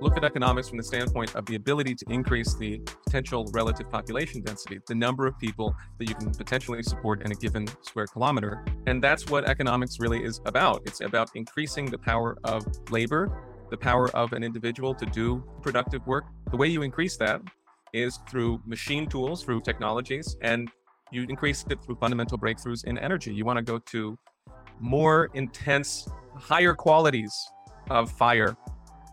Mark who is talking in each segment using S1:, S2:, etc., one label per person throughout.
S1: look at economics from the standpoint of the ability to increase the potential relative population density, the number of people that you can potentially support in a given square kilometer. And that's what economics really is about. It's about increasing the power of labor, the power of an individual to do productive work. The way you increase that is through machine tools, through technologies, and you increase it through fundamental breakthroughs in energy. You want to go to more intense, higher qualities of fire.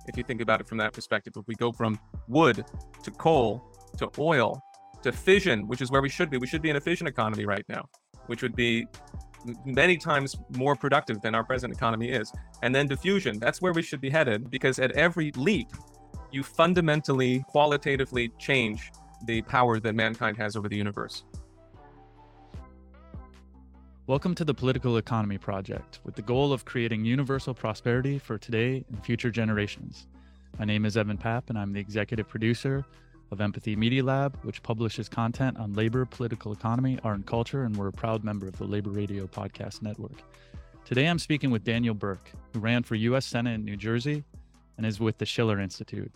S1: If you think about it from that perspective, if we go from wood to coal to oil to fission, which is where we should be, we should be in a fission economy right now, which would be many times more productive than our present economy is. And then fusion, that's where we should be headed because at every leap, you fundamentally, qualitatively change the power that mankind has over the universe.
S2: Welcome to the Political Economy Project, with the goal of creating universal prosperity for today and future generations. My name is Evan Papp, and I'm the executive producer of Empathy Media Lab, which publishes content on labor, political economy, art, and culture, and we're a proud member of the Labor Radio Podcast Network. Today, I'm speaking with Daniel Burke, who ran for U.S. Senate in New Jersey and is with the Schiller Institute.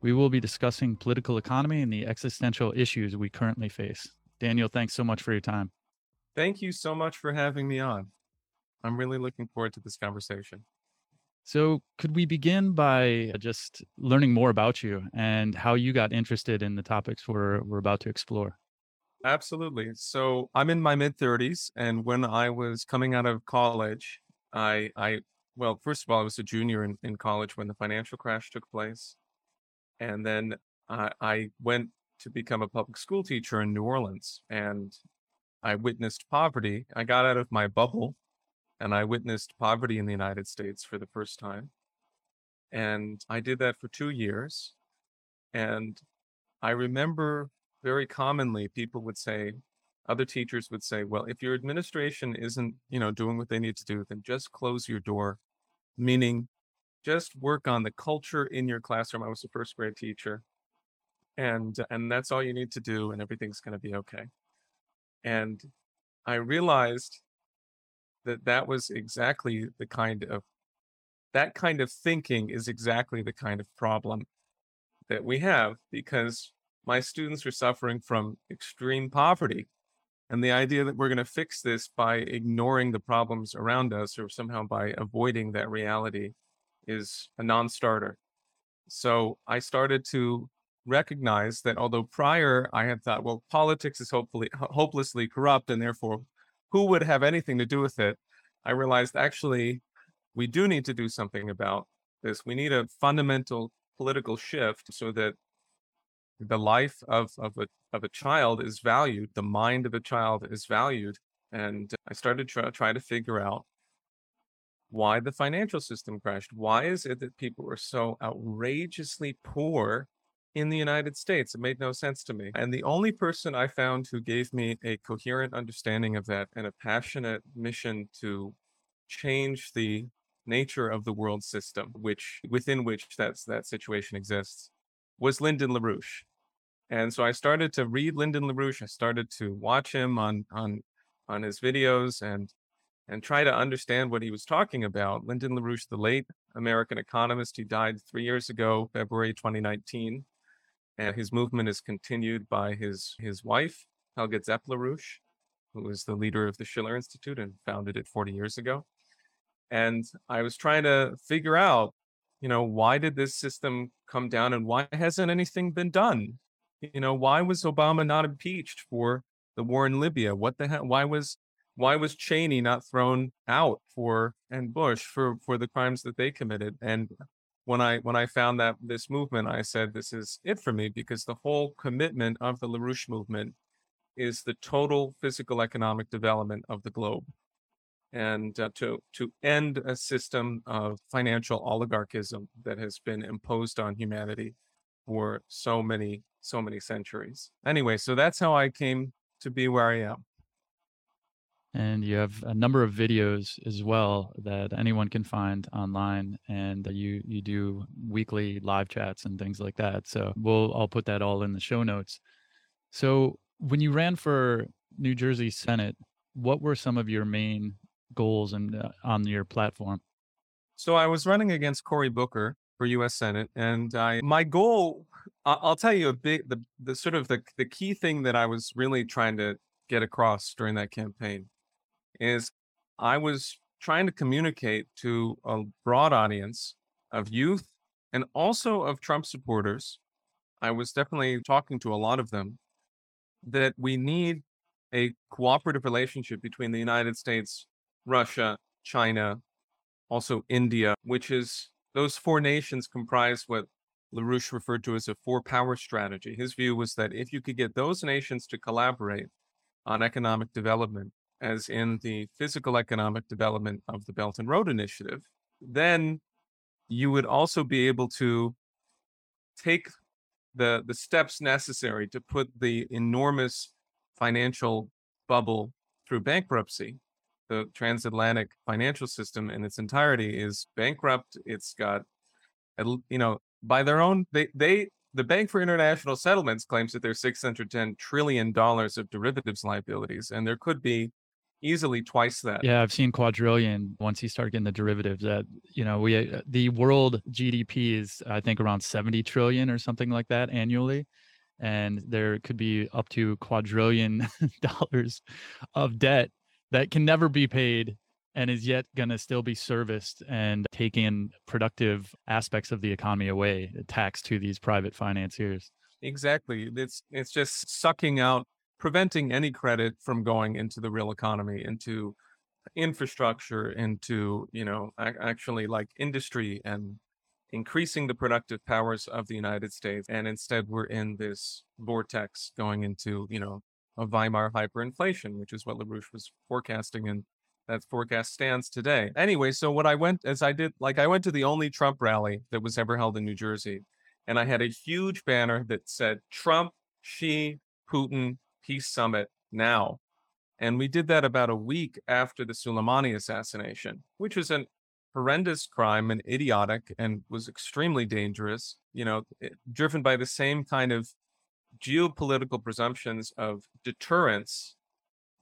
S2: We will be discussing political economy and the existential issues we currently face. Daniel, thanks so much for your time.
S1: Thank you so much for having me on. I'm really looking forward to this conversation.
S2: So, could we begin by uh, just learning more about you and how you got interested in the topics we're, we're about to explore?
S1: Absolutely. So, I'm in my mid 30s, and when I was coming out of college, I, I, well, first of all, I was a junior in, in college when the financial crash took place. And then I, I went to become a public school teacher in New Orleans. And I witnessed poverty. I got out of my bubble and I witnessed poverty in the United States for the first time. And I did that for two years. And I remember very commonly people would say, other teachers would say, well, if your administration isn't, you know, doing what they need to do, then just close your door. Meaning just work on the culture in your classroom. I was a first grade teacher. And and that's all you need to do and everything's going to be okay. And I realized that that was exactly the kind of that kind of thinking is exactly the kind of problem that we have because my students are suffering from extreme poverty and the idea that we're going to fix this by ignoring the problems around us or somehow by avoiding that reality is a non-starter. So i started to recognize that although prior I had thought, well, politics is hopefully hopelessly corrupt, and therefore, who would have anything to do with it? I realized actually we do need to do something about this. We need a fundamental political shift so that the life of of a of a child is valued, the mind of a child is valued, and I started to try, try to figure out why the financial system crashed. Why is it that people are so outrageously poor in the United States. It made no sense to me. And the only person I found who gave me a coherent understanding of that and a passionate mission to change the nature of the world system, which within which that's that situation exists, was Lyndon LaRouche. And so I started to read Lyndon LaRouche. I started to watch him on on on his videos and and try to understand what he was talking about. Lyndon LaRouche, the late American economist, he died three years ago, February 2019 and his movement is continued by his his wife Helga Zepp-LaRouche, who is the leader of the Schiller Institute and founded it 40 years ago. And I was trying to figure out, you know, why did this system come down and why hasn't anything been done? You know, why was Obama not impeached for the war in Libya? What the hell? Why was why was Cheney not thrown out for and Bush for for the crimes that they committed? And when I when I found that this movement, I said this is it for me because the whole commitment of the LaRouche movement is the total physical economic development of the globe, and uh, to to end a system of financial oligarchism that has been imposed on humanity for so many so many centuries. Anyway, so that's how I came to be where I am
S2: and you have a number of videos as well that anyone can find online and you you do weekly live chats and things like that so we'll i'll put that all in the show notes so when you ran for new jersey senate what were some of your main goals and uh, on your platform
S1: so i was running against cory booker for U.S. Senate, and I my goal. I'll tell you a big the the sort of the the key thing that I was really trying to get across during that campaign is I was trying to communicate to a broad audience of youth and also of Trump supporters. I was definitely talking to a lot of them that we need a cooperative relationship between the United States, Russia, China, also India, which is those four nations comprise what LaRouche referred to as a four power strategy. His view was that if you could get those nations to collaborate on economic development, as in the physical economic development of the Belt and Road Initiative, then you would also be able to take the the steps necessary to put the enormous financial bubble through bankruptcy. The transatlantic financial system in its entirety is bankrupt. It's got, you know, by their own, they they the Bank for International Settlements claims that there's 610 trillion dollars of derivatives liabilities, and there could be easily twice that.
S2: Yeah, I've seen quadrillion once you start getting the derivatives. That you know, we uh, the world GDP is I think around 70 trillion or something like that annually, and there could be up to quadrillion dollars of debt that can never be paid and is yet going to still be serviced and taking productive aspects of the economy away tax to these private financiers
S1: exactly it's it's just sucking out preventing any credit from going into the real economy, into infrastructure, into, you know, actually like industry and increasing the productive powers of the United States. And instead, we're in this vortex going into, you know, a Weimar hyperinflation, which is what LaRouche was forecasting. And that forecast stands today. Anyway, so what I went, as I did, like I went to the only Trump rally that was ever held in New Jersey. And I had a huge banner that said Trump, Xi, Putin, peace summit now. And we did that about a week after the Soleimani assassination, which was an horrendous crime and idiotic and was extremely dangerous, you know, driven by the same kind of geopolitical presumptions of deterrence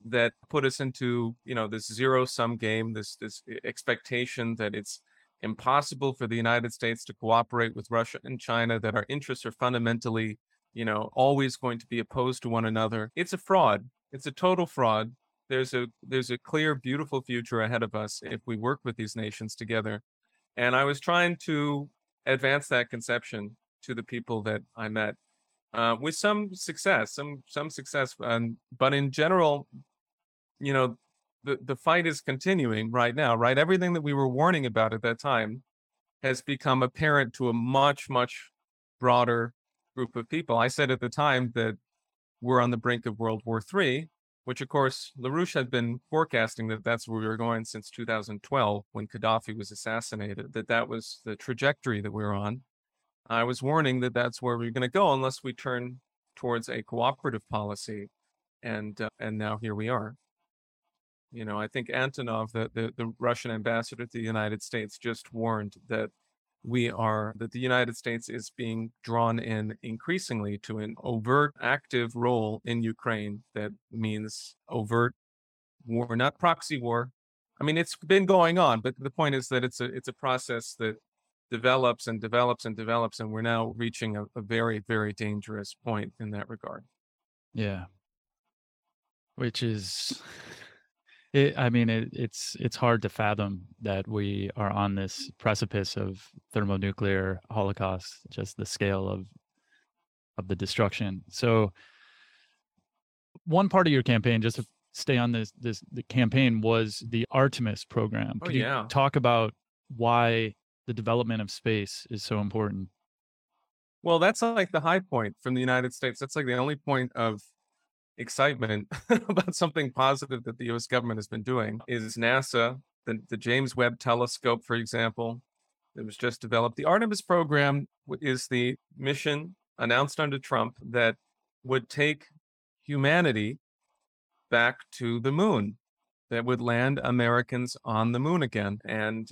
S1: that put us into, you know, this zero sum game, this this expectation that it's impossible for the United States to cooperate with Russia and China, that our interests are fundamentally you know, always going to be opposed to one another. It's a fraud. It's a total fraud. There's a there's a clear, beautiful future ahead of us if we work with these nations together. And I was trying to advance that conception to the people that I met uh, with some success, some some success. Um, but in general, you know, the the fight is continuing right now. Right, everything that we were warning about at that time has become apparent to a much much broader group of people. I said at the time that we're on the brink of World War III, which of course LaRouche had been forecasting that that's where we were going since 2012 when Gaddafi was assassinated, that that was the trajectory that we were on. I was warning that that's where we are going to go unless we turn towards a cooperative policy. And, uh, and now here we are. You know, I think Antonov, the, the, the Russian ambassador to the United States, just warned that we are that the United States is being drawn in increasingly to an overt active role in Ukraine that means overt war, not proxy war. I mean, it's been going on, but the point is that it's a it's a process that develops and develops and develops, and we're now reaching a, a very, very dangerous point in that regard.
S2: Yeah. Which is it, I mean, it, it's it's hard to fathom that we are on this precipice of thermonuclear holocaust. Just the scale of of the destruction. So, one part of your campaign, just to stay on this this the campaign, was the Artemis program.
S1: Oh, Could oh, yeah.
S2: you talk about why the development of space is so important?
S1: Well, that's like the high point from the United States. That's like the only point of excitement about something positive that the US government has been doing is NASA, the, the James Webb Telescope, for example, that was just developed. The Artemis program is the mission announced under Trump that would take humanity back to the moon, that would land Americans on the moon again. And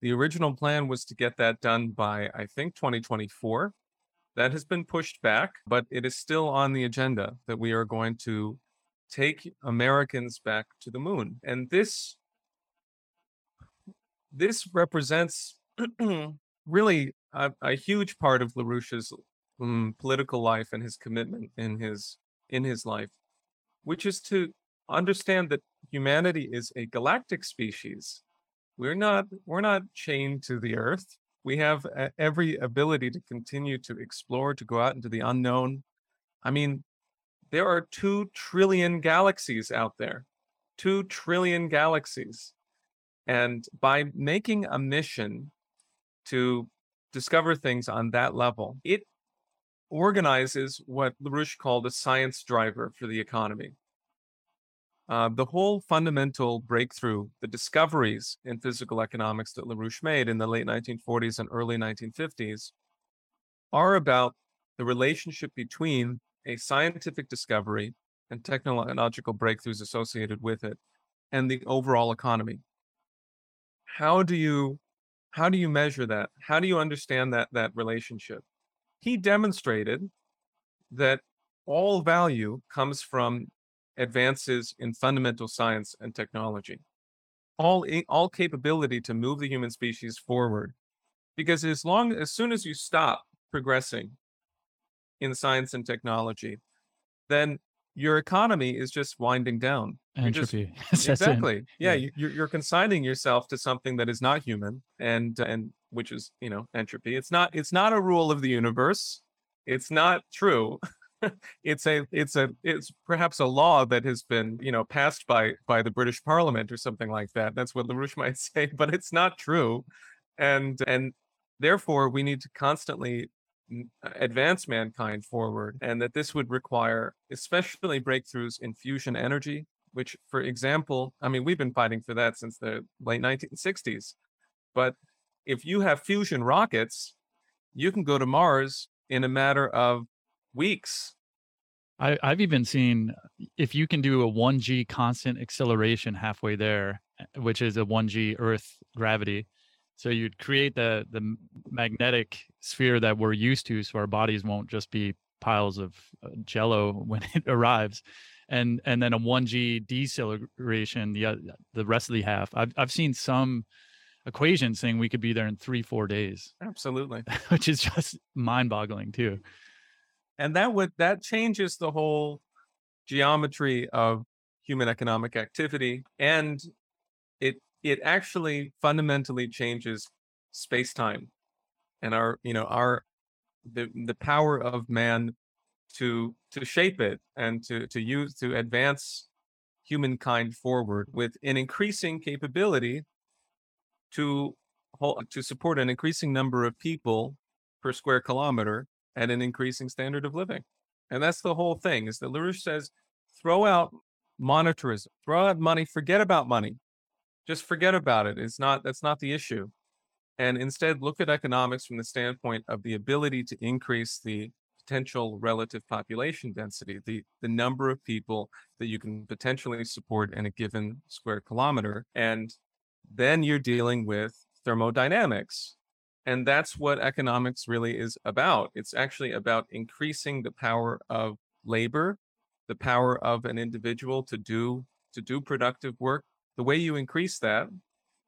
S1: the original plan was to get that done by, I think, 2024. That has been pushed back, but it is still on the agenda that we are going to take Americans back to the moon. And this this represents really a, a huge part of LaRouche's um, political life and his commitment in his in his life, which is to understand that humanity is a galactic species. We're not we're not chained to the earth. We have uh, every ability to continue to explore, to go out into the unknown. I mean, there are 2 trillion galaxies out there. 2 trillion galaxies. And by making a mission to discover things on that level, it organizes what LaRouche called a science driver for the economy. Uh, the whole fundamental breakthrough, the discoveries in physical economics that LaRouche made in the late 1940s and early 1950s are about the relationship between a scientific discovery and technological breakthroughs associated with it and the overall economy. How do you how do you measure that? How do you understand that that relationship? He demonstrated that all value comes from advances in fundamental science and technology. All, all capability to move the human species forward. Because as long as soon as you stop progressing in science and technology, then your economy is just winding down.
S2: Entropy.
S1: Just, exactly. Yeah, yeah. You're, you're consigning yourself to something that is not human, and and which is you know entropy. It's not it's not a rule of the universe. It's not true. it's a it's a it's perhaps a law that has been you know passed by by the British Parliament or something like that. That's what LaRouche might say, but it's not true, and and therefore we need to constantly uh, advance mankind forward, and that this would require especially breakthroughs in fusion energy. Which, for example, I mean, we've been fighting for that since the late 1960s. But if you have fusion rockets, you can go to Mars in a matter of weeks.
S2: I, I've even seen if you can do a 1g constant acceleration halfway there, eh, which is a 1g Earth gravity. So you'd create the the magnetic sphere that we're used to, so our bodies won't just be piles of uh, jello when it arrives, and and then a 1g deceleration the the rest of the half. I've I've seen some equation saying we could be there in three four days.
S1: Absolutely,
S2: which is just mind boggling too
S1: and that would that changes the whole geometry of human economic activity and it it actually fundamentally changes space-time and our you know our the the power of man to to shape it and to to use to advance humankind forward with an increasing capability to hold, to support an increasing number of people per square kilometer and an increasing standard of living. And that's the whole thing is that LaRouche says, throw out monetarism, throw out money, forget about money. Just forget about it. It's not, that's not the issue. And instead look at economics from the standpoint of the ability to increase the potential relative population density, the, the number of people that you can potentially support in a given square kilometer. And then you're dealing with thermodynamics, and that's what economics really is about. It's actually about increasing the power of labor, the power of an individual to do to do productive work. The way you increase that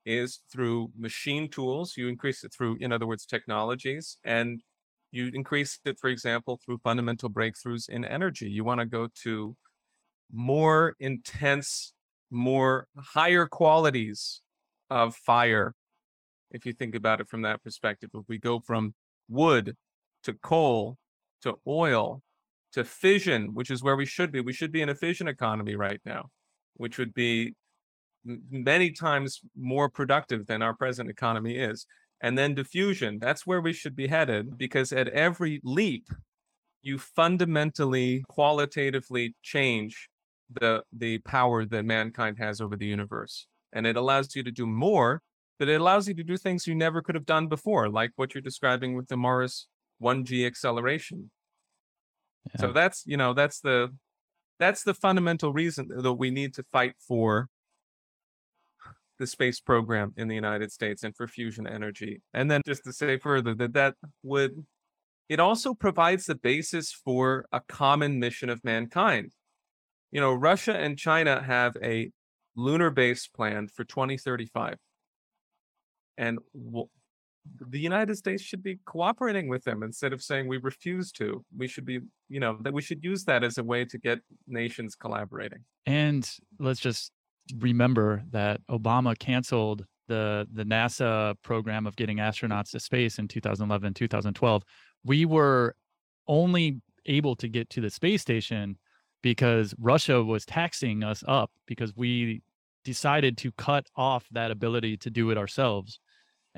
S1: is through machine tools. You increase it through, in other words, technologies, and you increase it, for example, through fundamental breakthroughs in energy. You want to go to more intense, more higher qualities of fire if you think about it from that perspective. If we go from wood to coal to oil to fission, which is where we should be, we should be in a fission economy right now, which would be many times more productive than our present economy is. And then fusion, that's where we should be headed because at every leap, you fundamentally, qualitatively change the the power that mankind has over the universe. And it allows you to do more but it allows you to do things you never could have done before, like what you're describing with the Mars 1G acceleration. Yeah. So that's, you know, that's the that's the fundamental reason that we need to fight for the space program in the United States and for fusion energy. And then just to say further that that would it also provides the basis for a common mission of mankind. You know, Russia and China have a lunar base planned for 2035 and the United States should be cooperating with them instead of saying we refuse to. We should be, you know, that we should use that as a way to get nations collaborating.
S2: And let's just remember that Obama canceled the the NASA program of getting astronauts to space in 2011 2012 we were only able to get to the space station because Russia was taxing us up because we decided to cut off that ability to do it ourselves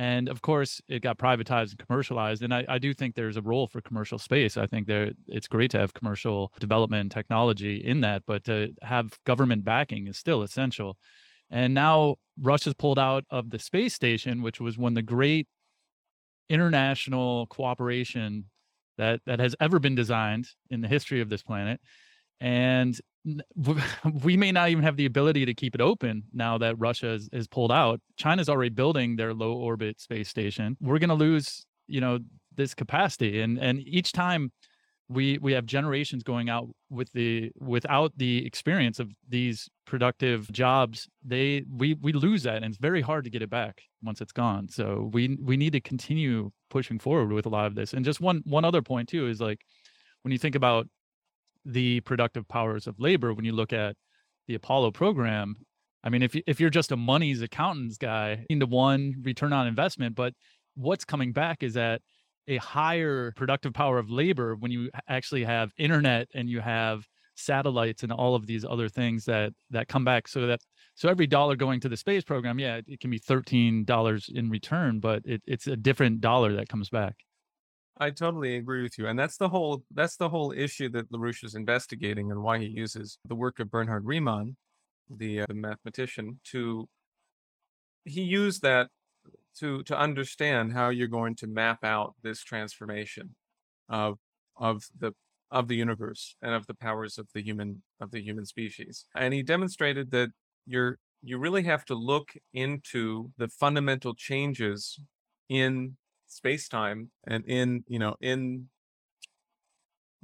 S2: and of course it got privatized and commercialized and I, I, do think there's a role for commercial space. I think there it's great to have commercial development technology in that but to have government backing is still essential. And now russia's pulled out of the space station which was one of the great international cooperation that that has ever been designed in the history of this planet and we may not even have the ability to keep it open now that Russia is, is pulled out. China's already building their low orbit space station. We're going to lose, you know, this capacity, and and each time we we have generations going out with the without the experience of these productive jobs they we we lose that and it's very hard to get it back once it's gone so we we need to continue pushing forward with a lot of this and just one one other point too is like when you think about the productive powers of labor when you look at the Apollo program. I mean, if if you're just a money's accountants guy, into one return on investment, but what's coming back is that a higher productive power of labor when you actually have internet and you have satellites and all of these other things that that come back so that so every dollar going to the space program yeah it, it can be $13 in return but it, it's a different dollar that comes back
S1: I totally agree with you. And that's the whole that's the whole issue that LaRouche is investigating and why he uses the work of Bernhard Riemann, the, uh, the mathematician, to he used that to to understand how you're going to map out this transformation of of the of the universe and of the powers of the human of the human species. And he demonstrated that you're you really have to look into the fundamental changes in space time and in you know in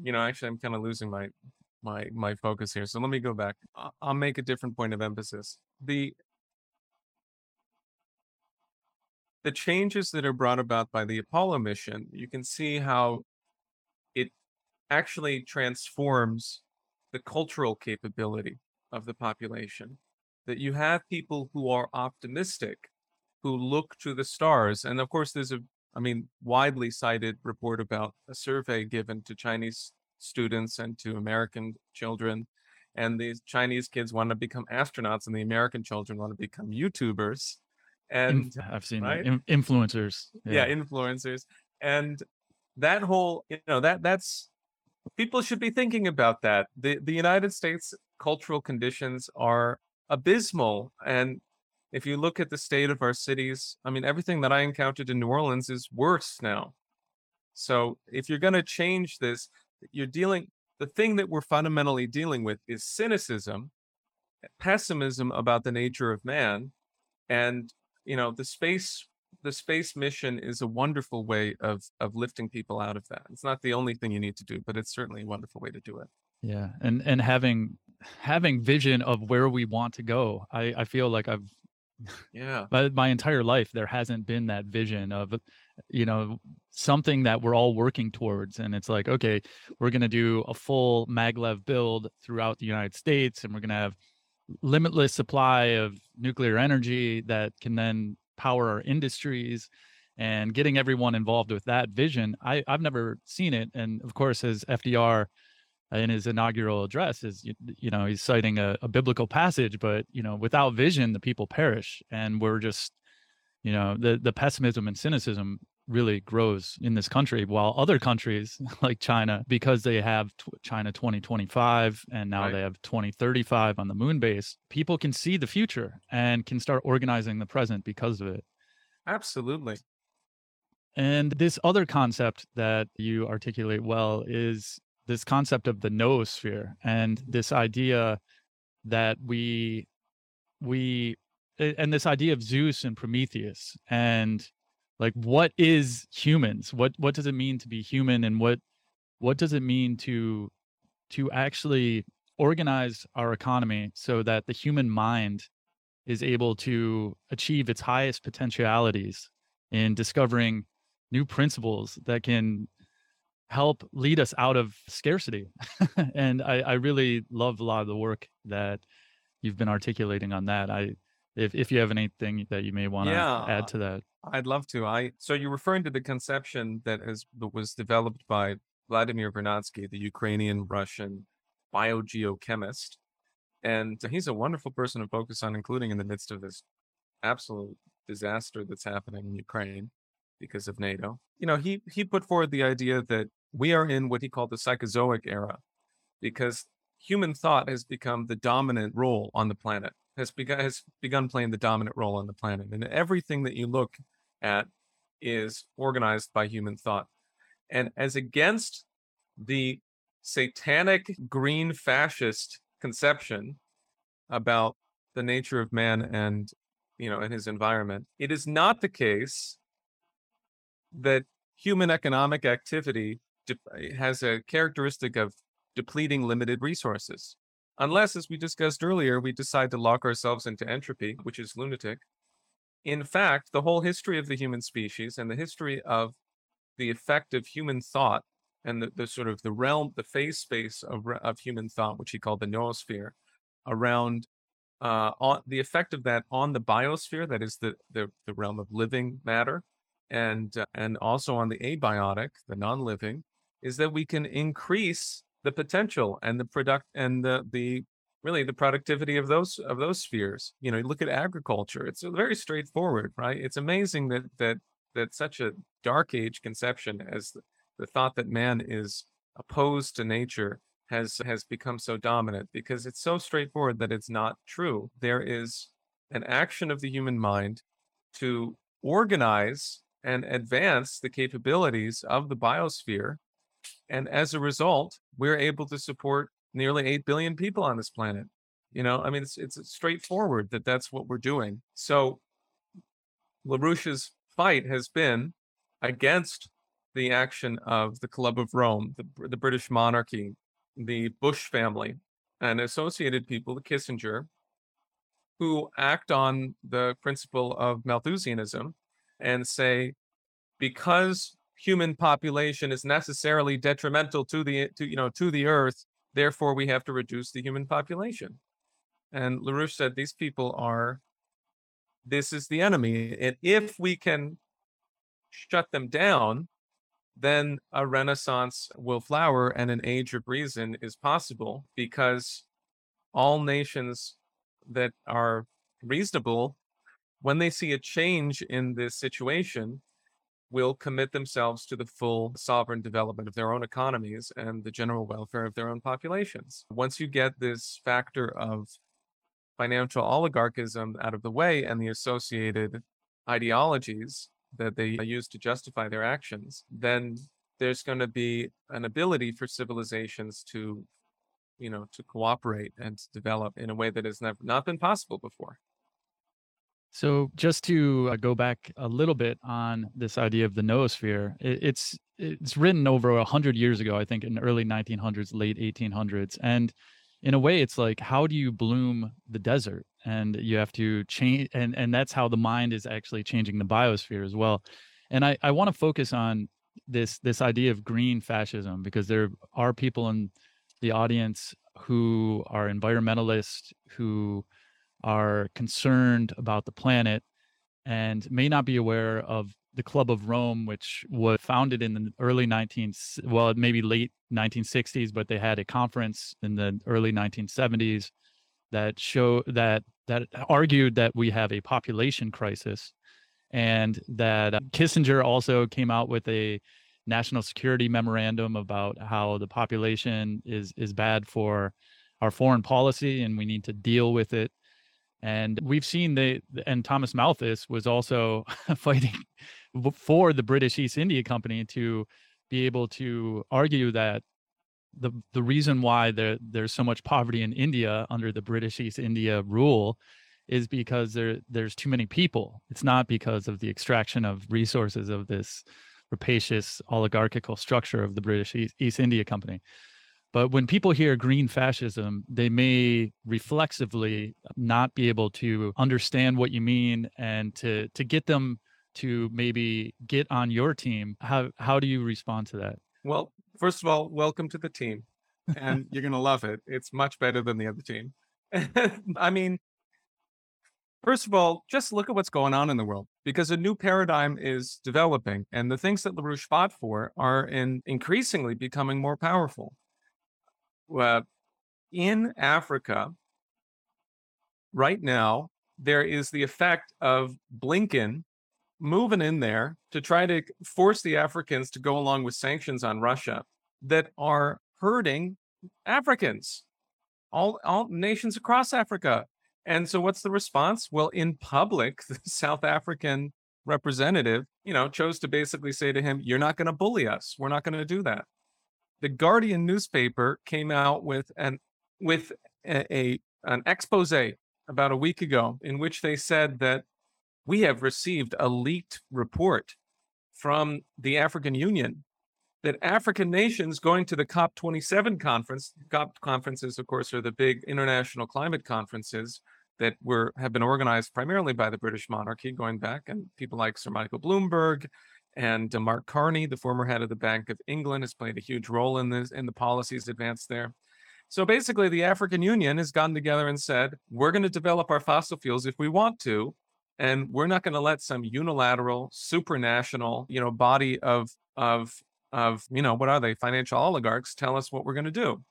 S1: you know actually i'm kind of losing my my my focus here so let me go back. I'll make a different point of emphasis. The the changes that are brought about by the apollo mission you can see how it actually transforms the cultural capability of the population that you have people who are optimistic who look to the stars and of course there's a I mean, widely cited report about a survey given to Chinese students and to American children. And these Chinese kids want to become astronauts, and the American children want to become YouTubers. And
S2: I've seen right? influencers.
S1: Yeah. yeah, influencers. And that whole, you know, that that's people should be thinking about that. The the United States cultural conditions are abysmal and if you look at the state of our cities, I mean, everything that I encountered in New Orleans is worse now. So if you're going to change this, you're dealing, the thing that we're fundamentally dealing with is cynicism, pessimism about the nature of man. And, you know, the space, the space mission is a wonderful way of, of lifting people out of that. It's not the only thing you need to do, but it's certainly a wonderful way to do it.
S2: Yeah. And, and having, having vision of where we want to go. I, I feel like I've
S1: yeah.
S2: But my entire life there hasn't been that vision of you know something that we're all working towards and it's like okay we're going to do a full maglev build throughout the united states and we're going to have limitless supply of nuclear energy that can then power our industries and getting everyone involved with that vision I, i've never seen it and of course as fdr in his inaugural address is you, you know he's citing a, a, biblical passage but you know without vision the people perish. And we're just you know the the pessimism and cynicism really grows in this country while other countries like china because they have t- china 2025 and now right. they have 2035 on the moon base people can see the future and can start organizing the present because of it.
S1: Absolutely.
S2: And this other concept that you articulate well is this concept of the noosphere and this idea that we we and this idea of Zeus and Prometheus and like what is humans? What what does it mean to be human and what what does it mean to to actually organize our economy so that the human mind is able to achieve its highest potentialities in discovering new principles that can help lead us out of scarcity. and I, I really love a lot of the work that you've been articulating on that. I if if you have anything that you may want to
S1: Yeah,
S2: add to that.
S1: I'd love to. I so you're referring to the conception that is that was developed by Vladimir Vernadsky, the Ukrainian Russian biogeochemist, and he's a wonderful person to focus on, including in the midst of this absolute disaster that's happening in Ukraine because of NATO. You know, he he put forward the idea that we are in what he called the Psychozoic era, because human thought has become the dominant role on the planet, has begun has begun playing the dominant role on the planet, and everything that you look at is organized by human thought, and as against the satanic green fascist conception about the nature of man and you know and his environment it is not the case that human economic activity de- has a characteristic of depleting limited resources. Unless as we discussed earlier we decide to lock ourselves into entropy which is lunatic. In fact the whole history of the human species and the history of the effect of human thought and the, the sort of the realm the phase space of, of human thought which he called the noosphere around uh, on the effect of that on the biosphere, that is the, the, the realm of living matter, and uh, and also on the abiotic, the non-living, is that we can increase the potential and the product and the the really the productivity of those of those spheres. You know, you look at agriculture; it's very straightforward, right? It's amazing that that that such a dark age conception as the, the thought that man is opposed to nature has has become so dominant because it's so straightforward that it's not true. There is an action of the human mind to organize and advance the capabilities of the biosphere. And as a result, we're able to support nearly 8 billion people on this planet. You know, I mean, it's, it's straightforward that that's what we're doing. So LaRouche's fight has been against the action of the Club of Rome, the, the British monarchy, the Bush family and associated people, the Kissinger, who act on the principle of Malthusianism and say, because human population is necessarily detrimental to the to you know to the earth, therefore we have to reduce the human population. And LaRouche said these people are this is the enemy. And if we can shut them down, then a renaissance will flower and an age of reason is possible because all nations that are reasonable when they see a change in this situation will commit themselves to the full sovereign development of their own economies and the general welfare of their own populations once you get this factor of financial oligarchism out of the way and the associated ideologies that they use to justify their actions, then there's going to be an ability for civilizations to, you know, to cooperate and to develop in a way that has never not been possible before.
S2: So, just to uh, go back a little bit on this idea of the noosphere, it, it's it's written over a hundred years ago, I think, in early 1900s, late 1800s, and in a way, it's like how do you bloom the desert? and you have to change and and that's how the mind is actually changing the biosphere as well and i i want to focus on this this idea of green fascism because there are people in the audience who are environmentalists who are concerned about the planet and may not be aware of the Club of Rome, which was founded in the early 19 well, maybe late 1960s, but they had a conference in the early 1970s that show that that argued that we have a population crisis and that uh, Kissinger also came out with a national security memorandum about how the population is is bad for our foreign policy and we need to deal with it and we've seen the and Thomas Malthus was also fighting for the British East India Company to be able to argue that the the reason why there there's so much poverty in India under the British East India rule is because there there's too many people. It's not because of the extraction of resources of this rapacious oligarchical structure of the British East, East India Company. But when people hear green fascism, they may reflexively not be able to understand what you mean and to to get them to maybe get on your team, how how do you respond to that?
S1: Well, first of all, welcome to the team. And you're going to love it. It's much better than the other team. I mean, first of all, just look at what's going on in the world because a new paradigm is developing. And the things that LaRouche fought for are in increasingly becoming more powerful. Uh, in Africa, right now, there is the effect of Blinken moving in there to try to force the Africans to go along with sanctions on Russia that are hurting Africans, all, all nations across Africa. And so what's the response? Well, in public, the South African representative, you know, chose to basically say to him, you're not going to bully us. We're not going to do that. The Guardian newspaper came out with an with a, a an expose about a week ago in which they said that we have received a leaked report from the African Union that African nations going to the COP27 conference, COP conferences, of course, are the big international climate conferences that were have been organized primarily by the British monarchy going back, and people like Sir Michael Bloomberg and uh, Mark Carney, the former head of the Bank of England, has played a huge role in this in the policies advanced there. So basically, the African Union has gotten together and said, we're going to develop our fossil fuels if we want to, and we're not going to let some unilateral, supranational, you know, body of of of you know what are they financial oligarchs tell us what we're going to do.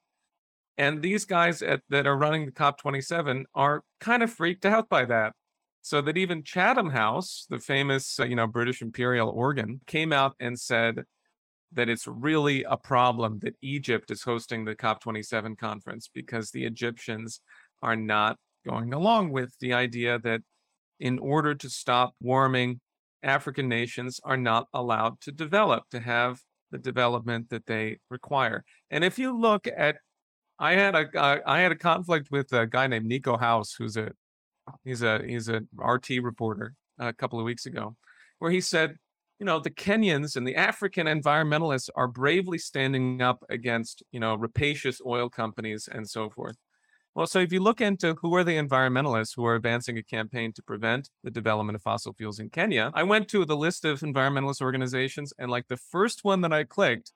S1: And these guys at, that are running the COP27 are kind of freaked out by that. So that even Chatham House, the famous, uh, you know, British imperial organ, came out and said, that it's really a problem that Egypt is hosting the COP27 conference because the Egyptians are not going along with the idea that in order to stop warming, African nations are not allowed to develop, to have the development that they require. And if you look at, I had a uh, I had a conflict with a guy named Nico House, who's a he's a he's a RT reporter a couple of weeks ago, where he said you know, the Kenyans and the African environmentalists are bravely standing up against, you know, rapacious oil companies and so forth. Well, so if you look into who are the environmentalists who are advancing a campaign to prevent the development of fossil fuels in Kenya, I went to the list of environmentalist organizations, and like the first one that I clicked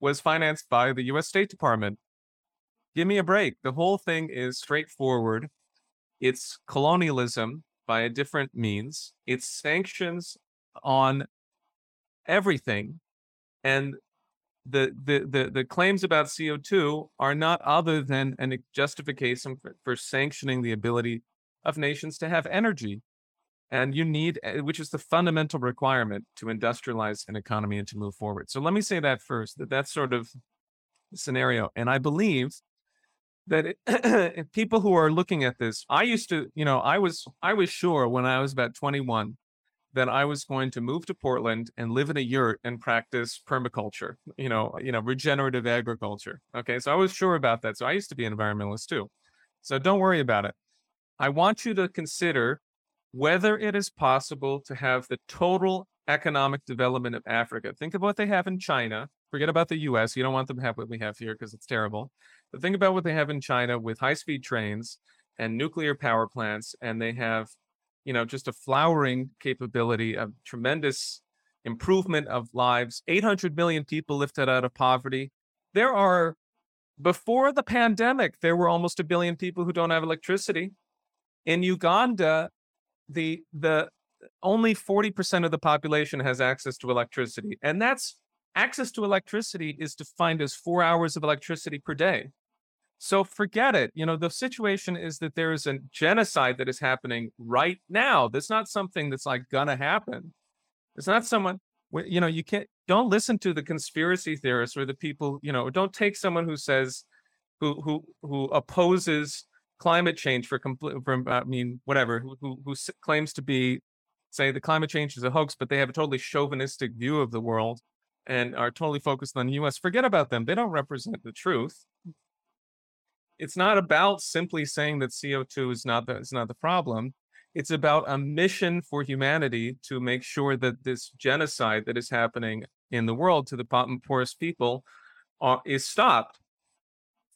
S1: was financed by the US State Department. Give me a break. The whole thing is straightforward. It's colonialism by a different means, it's sanctions on everything. And the, the, the, the claims about CO2 are not other than a justification for, for sanctioning the ability of nations to have energy. And you need, eh, which is the fundamental requirement to industrialize an economy and to move forward. So let me say that first, that that's sort of scenario. And I believe that it, people who are looking at this, I used to, you know, I was, I was sure when I was about 21 that I was going to move to Portland and live in a yurt and practice permaculture, you know, you know, regenerative agriculture. Okay. So I was sure about that. So I used to be an environmentalist too. So don't worry about it. I want you to consider whether it is possible to have the total economic development of Africa. Think of what they have in China. Forget about the US. You don't want them to have what we have here because it's terrible. But think about what they have in China with high speed trains and nuclear power plants, and they have you know, just a flowering capability, of tremendous improvement of lives. 800 million people lifted out of poverty. There are, before the pandemic, there were almost a billion people who don't have electricity. In Uganda, the the only 40% of the population has access to electricity. And that's access to electricity is defined as four hours of electricity per day. So forget it. You know, the situation is that there is a genocide that is happening right now. That's not something that's like gonna happen. It's not someone, you know, you can't, don't listen to the conspiracy theorists or the people, you know, don't take someone who says, who, who, who opposes climate change for complete, from, I mean, whatever, who, who, who claims to be, say the climate change is a hoax, but they have a totally chauvinistic view of the world and are totally focused on the US. Forget about them. They don't represent the truth it's not about simply saying that CO2 is not the, is not the problem. It's about a mission for humanity to make sure that this genocide that is happening in the world to the poorest people uh, is stopped.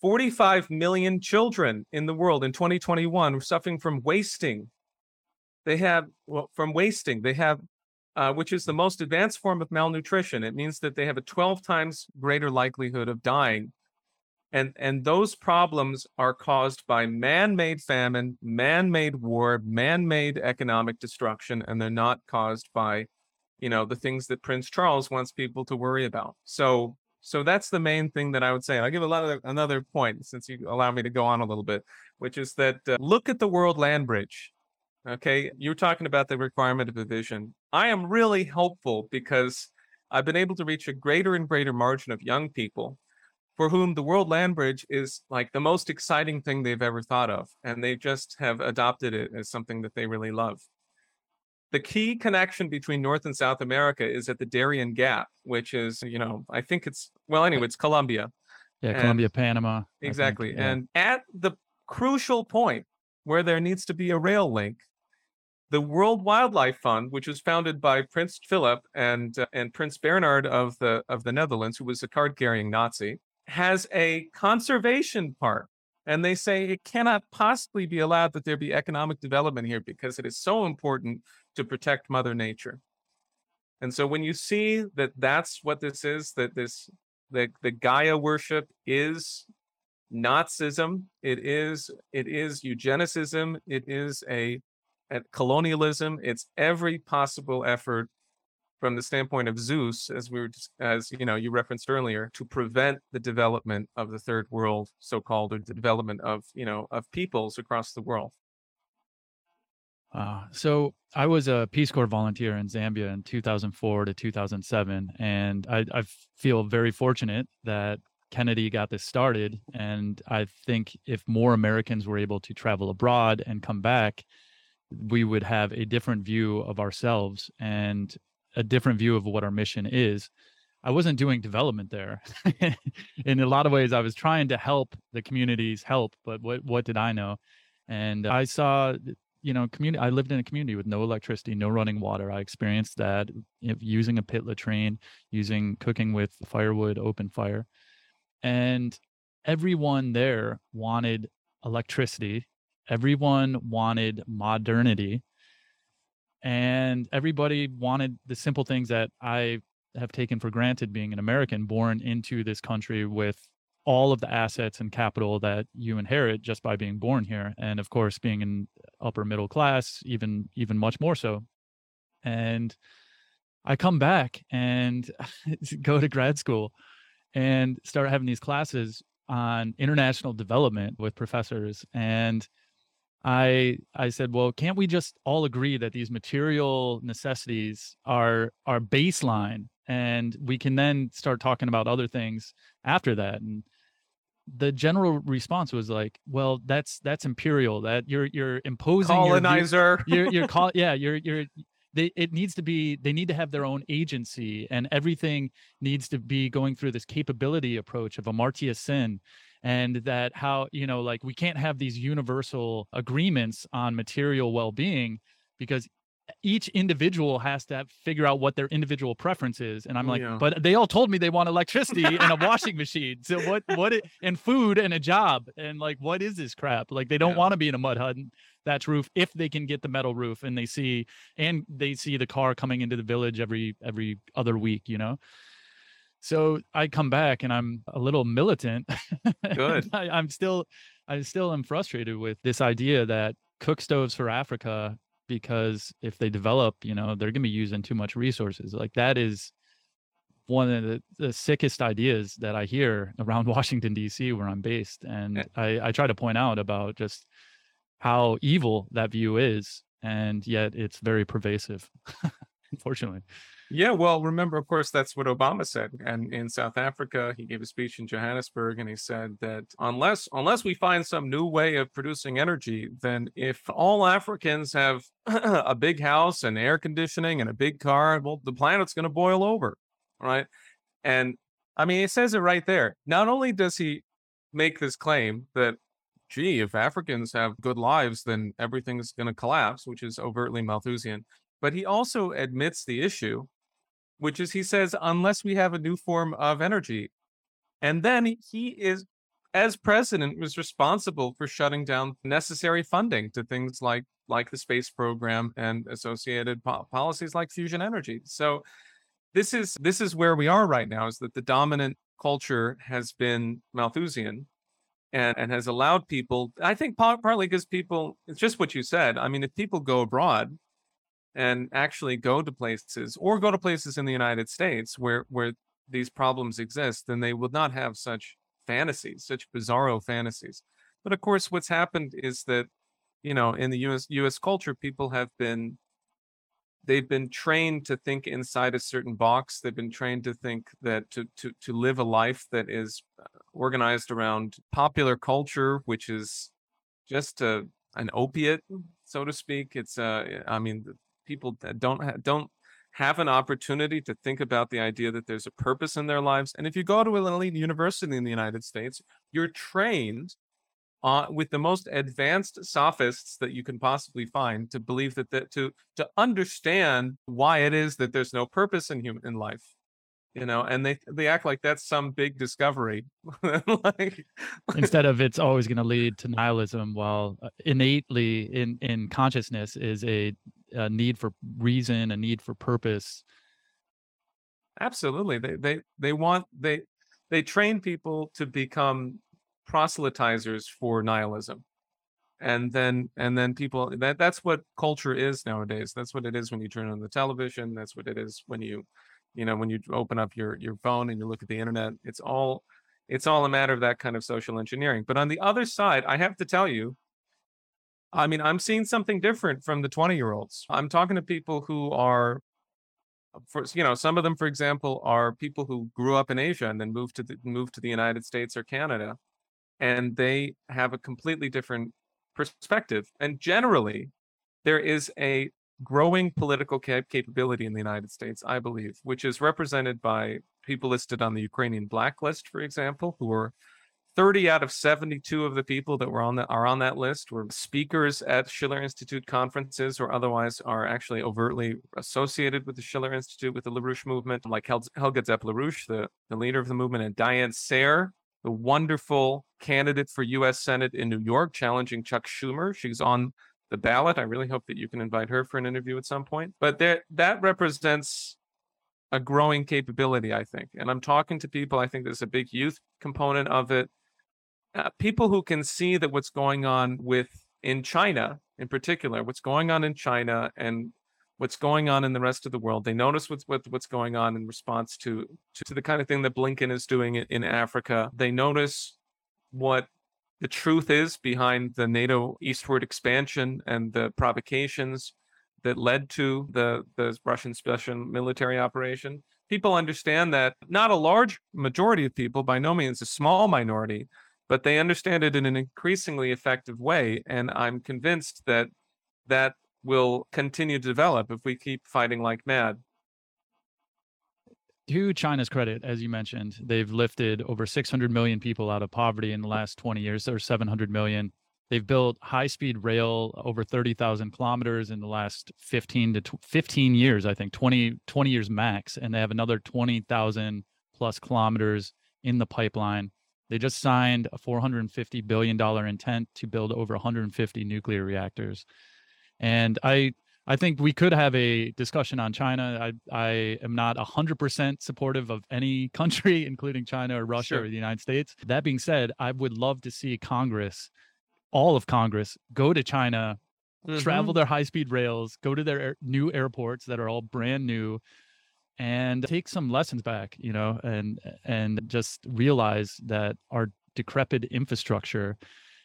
S1: 45 million children in the world in 2021 were suffering from wasting. They have, well, from wasting, they have uh, which is the most advanced form of malnutrition. It means that they have a 12 times greater likelihood of dying. And, and those problems are caused by man made famine, man made war, man made economic destruction, and they're not caused by, you know, the things that Prince Charles wants people to worry about. So, so that's the main thing that I would say. And I'll give a lot of another point since you allow me to go on a little bit, which is that uh, look at the World Land Bridge. Okay, you're talking about the requirement of a vision. I am really hopeful because I've been able to reach a greater and greater margin of young people for whom the World Land Bridge is like the most exciting thing they've ever thought of. And they just have adopted it as something that they really love. The key connection between North and South America is at the Darien Gap, which is, you know, I think it's, well, anyway, it's Colombia.
S2: Yeah, and, Colombia, Panama.
S1: Exactly. Think, yeah. And at the crucial point where there needs to be a rail link, the World Wildlife Fund, which was founded by Prince Philip and uh, and Prince Bernhard of the of the Netherlands, who was a card-carrying Nazi, has a conservation park. And they say it cannot possibly be allowed that there be economic development here because it is so important to protect Mother Nature. And so when you see that that's what this is, that this the, the Gaia worship is Nazism, it is it is eugenicism, it is a at colonialism. It's every possible effort from the standpoint of Zeus, as we were, as you know, you referenced earlier, to prevent the development of the third world, so-called, or the development of, you know, of peoples across the world.
S2: Uh, so I was a Peace Corps volunteer in Zambia in 2004 to 2007, and I, I feel very fortunate that Kennedy got this started. And I think if more Americans were able to travel abroad and come back, we would have a different view of ourselves and a different view of what our mission is. I wasn't doing development there. in a lot of ways, I was trying to help the communities help, but what what did I know? And I saw, you know, community. I lived in a community with no electricity, no running water. I experienced that using a pit latrine, using cooking with firewood, open fire, and everyone there wanted electricity everyone wanted modernity and everybody wanted the simple things that I have taken for granted being an American born into this country with all of the assets and capital that you inherit just by being born here. And of course being in upper middle class even even much more so. And I come back and go to grad school and start having these classes on international development with professors. And I I said, well, can't we just all agree that these material necessities are are baseline, and we can then start talking about other things after that? And the general response was like, well, that's that's imperial. That you're you're imposing
S1: colonizer.
S2: Your, you're you're call yeah you're you're they it needs to be they need to have their own agency and everything needs to be going through this capability approach of amartya sen and that how you know like we can't have these universal agreements on material well-being because each individual has to figure out what their individual preference is and i'm like yeah. but they all told me they want electricity and a washing machine so what what it, and food and a job and like what is this crap like they don't yeah. want to be in a mud hut thatch roof if they can get the metal roof and they see and they see the car coming into the village every every other week you know so I come back and I'm a little militant.
S1: Good.
S2: I, I'm still, I still am frustrated with this idea that cook stoves for Africa because if they develop, you know, they're going to be using too much resources. Like that is one of the, the sickest ideas that I hear around Washington D.C. where I'm based, and yeah. I, I try to point out about just how evil that view is, and yet it's very pervasive, unfortunately.
S1: Yeah, well, remember, of course, that's what Obama said. And in South Africa, he gave a speech in Johannesburg, and he said that unless unless we find some new way of producing energy, then if all Africans have a big house and air conditioning and a big car, well, the planet's going to boil over, right? And I mean, he says it right there. Not only does he make this claim that gee, if Africans have good lives, then everything's going to collapse, which is overtly Malthusian. But he also admits the issue which is he says, unless we have a new form of energy. And then he is, as president, was responsible for shutting down necessary funding to things like like the space program and associated po- policies like fusion energy. So this is this is where we are right now is that the dominant culture has been Malthusian and, and has allowed people, I think partly because people, it's just what you said. I mean, if people go abroad and actually go to places or go to places in the United States where, where these problems exist, then they would not have such fantasies, such bizarro fantasies. But of course, what's happened is that, you know, in the US US culture, people have been they've been trained to think inside a certain box. They've been trained to think that to to to live a life that is uh, organized around popular culture, which is just a an opiate, so to speak. It's uh, I mean, people that don't ha- don't have an opportunity to think about the idea that there's a purpose in their lives. And if you go to an elite university in the United States, you're trained uh, with the most advanced sophists that you can possibly find to believe that, that to to understand why it is that there's no purpose in human in life you know and they they act like that's some big discovery.
S2: Like instead of it's always going to lead to nihilism while uh, innately in in consciousness is a, a need for reason a need for purpose.
S1: Absolutely. They they they want they they train people to become proselytizers for nihilism. And then and then people that that's what culture is nowadays. That's what it is when you turn on the television. That's what it is when you you know when you open up your your phone and you look at the internet it's all it's all a matter of that kind of social engineering but on the other side i have to tell you i mean i'm seeing something different from the 20 year olds i'm talking to people who are for you know some of them for example are people who grew up in asia and then moved to the moved to the united states or canada and they have a completely different perspective. And generally, there is a growing political cap- capability in the United States, I believe, which is represented by people listed on the Ukrainian blacklist, for example, who are 30 out of 72 of the people that were on that are on that list were speakers at Schiller Institute conferences or otherwise are actually overtly associated with the Schiller Institute, with the LaRouche movement, like Hel- Helga Zepp-LaRouche, the, the leader of the movement, and Diane Sare, the wonderful candidate for U.S. Senate in New York, challenging Chuck Schumer. She's on the ballot. I really hope that you can invite her for an interview at some point. But there, that represents a growing capability, I think. And I'm talking to people. I think there's a big youth component of it. Uh, people who can see that what's going on with in China, in particular, what's going on in China and what's going on in the rest of the world. They notice what's what, what's going on in response to, to, to the kind of thing that Blinken is doing in, in Africa. They notice what the truth is behind the NATO eastward expansion and the provocations that led to the the Russian special military operation. People understand that not a large majority of people, by no means a small minority, but they understand it in an increasingly effective way. And I'm convinced that that will continue to develop if we keep fighting like mad.
S2: To China's credit, as you mentioned, they've lifted over 600 million people out of poverty in the last 20 years, or 700 million. They've built high speed rail over 30,000 kilometers in the last 15 to 15 years, I think 20, 20 years max. And they have another 20,000 plus kilometers in the pipeline. They just signed a $450 billion intent to build over 150 nuclear reactors. And I I think we could have a discussion on China. I I am not 100% supportive of any country including China or Russia sure. or the United States. That being said, I would love to see Congress all of Congress go to China, mm-hmm. travel their high-speed rails, go to their air, new airports that are all brand new and take some lessons back, you know, and and just realize that our decrepit infrastructure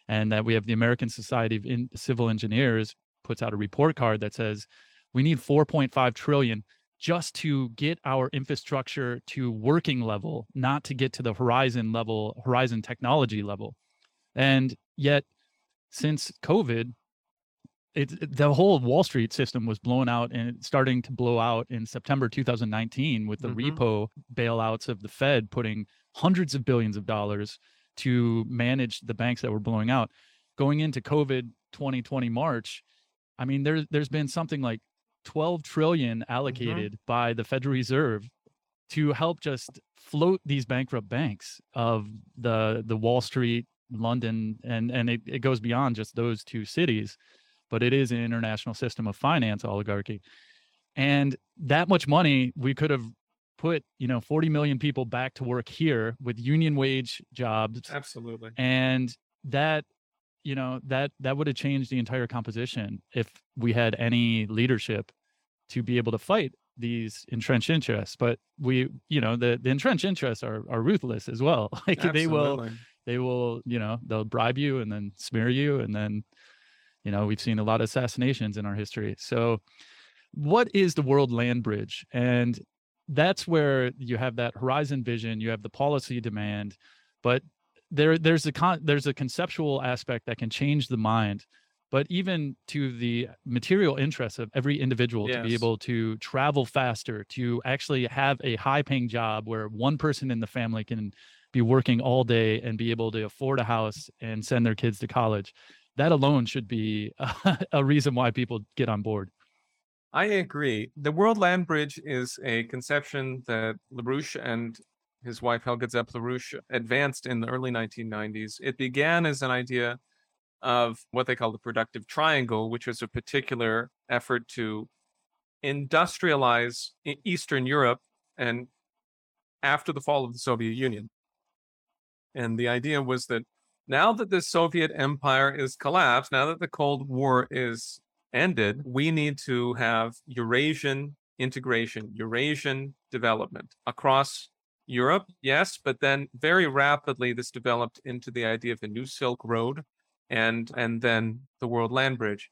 S2: and that we have the American Society of in- Civil Engineers puts out a report card that says we need 4.5 trillion just to get our infrastructure to working level, not to get to the horizon level, horizon technology level. And yet, since COVID, it, the whole Wall Street system was blown out and starting to blow out in September 2019 with the mm-hmm. repo bailouts of the Fed putting hundreds of billions of dollars to manage the banks that were blowing out. Going into COVID 2020 March, I mean, there's there's been something like 12 trillion mm-hmm. allocated mm-hmm. by the Federal Reserve to help just float these bankrupt banks of the the Wall Street, London, and and it, it goes beyond just those two cities. but it is an international system of finance oligarchy. And that much money we could have put, you know, 40 million people back to work here with union wage jobs.
S1: Absolutely.
S2: And that you know that that would have changed the entire composition if we had any leadership to be able to fight these entrenched interests but we you know the, the entrenched interests are are ruthless as well. Like
S1: Absolutely.
S2: they will they will you know they'll bribe you and then smear you and then you know we've seen a lot of assassinations in our history. So what is the world land bridge? And that's where you have that horizon vision you have the policy demand but there there's a con there's a conceptual aspect that can change the mind but even to the material interests of every individual yes. to be able to travel faster to actually have a high paying job where one person in the family can be working all day and be able to afford a house and send their kids to college that alone should be a, a reason why people get on board
S1: I agree. The World Land Bridge is a conception that LaRouche and his wife Helga Zepp LaRouche advanced in the early 1990s. It began as an idea of what they call the productive triangle, which was a particular effort to industrialize Eastern Europe and after the fall of the Soviet Union. And the idea was that now that the Soviet empire is collapsed, now that the Cold War is ended, we need to have Eurasian integration, Eurasian development across Europe, yes, but then very rapidly this developed into the idea of the New Silk Road and and then the World Land Bridge.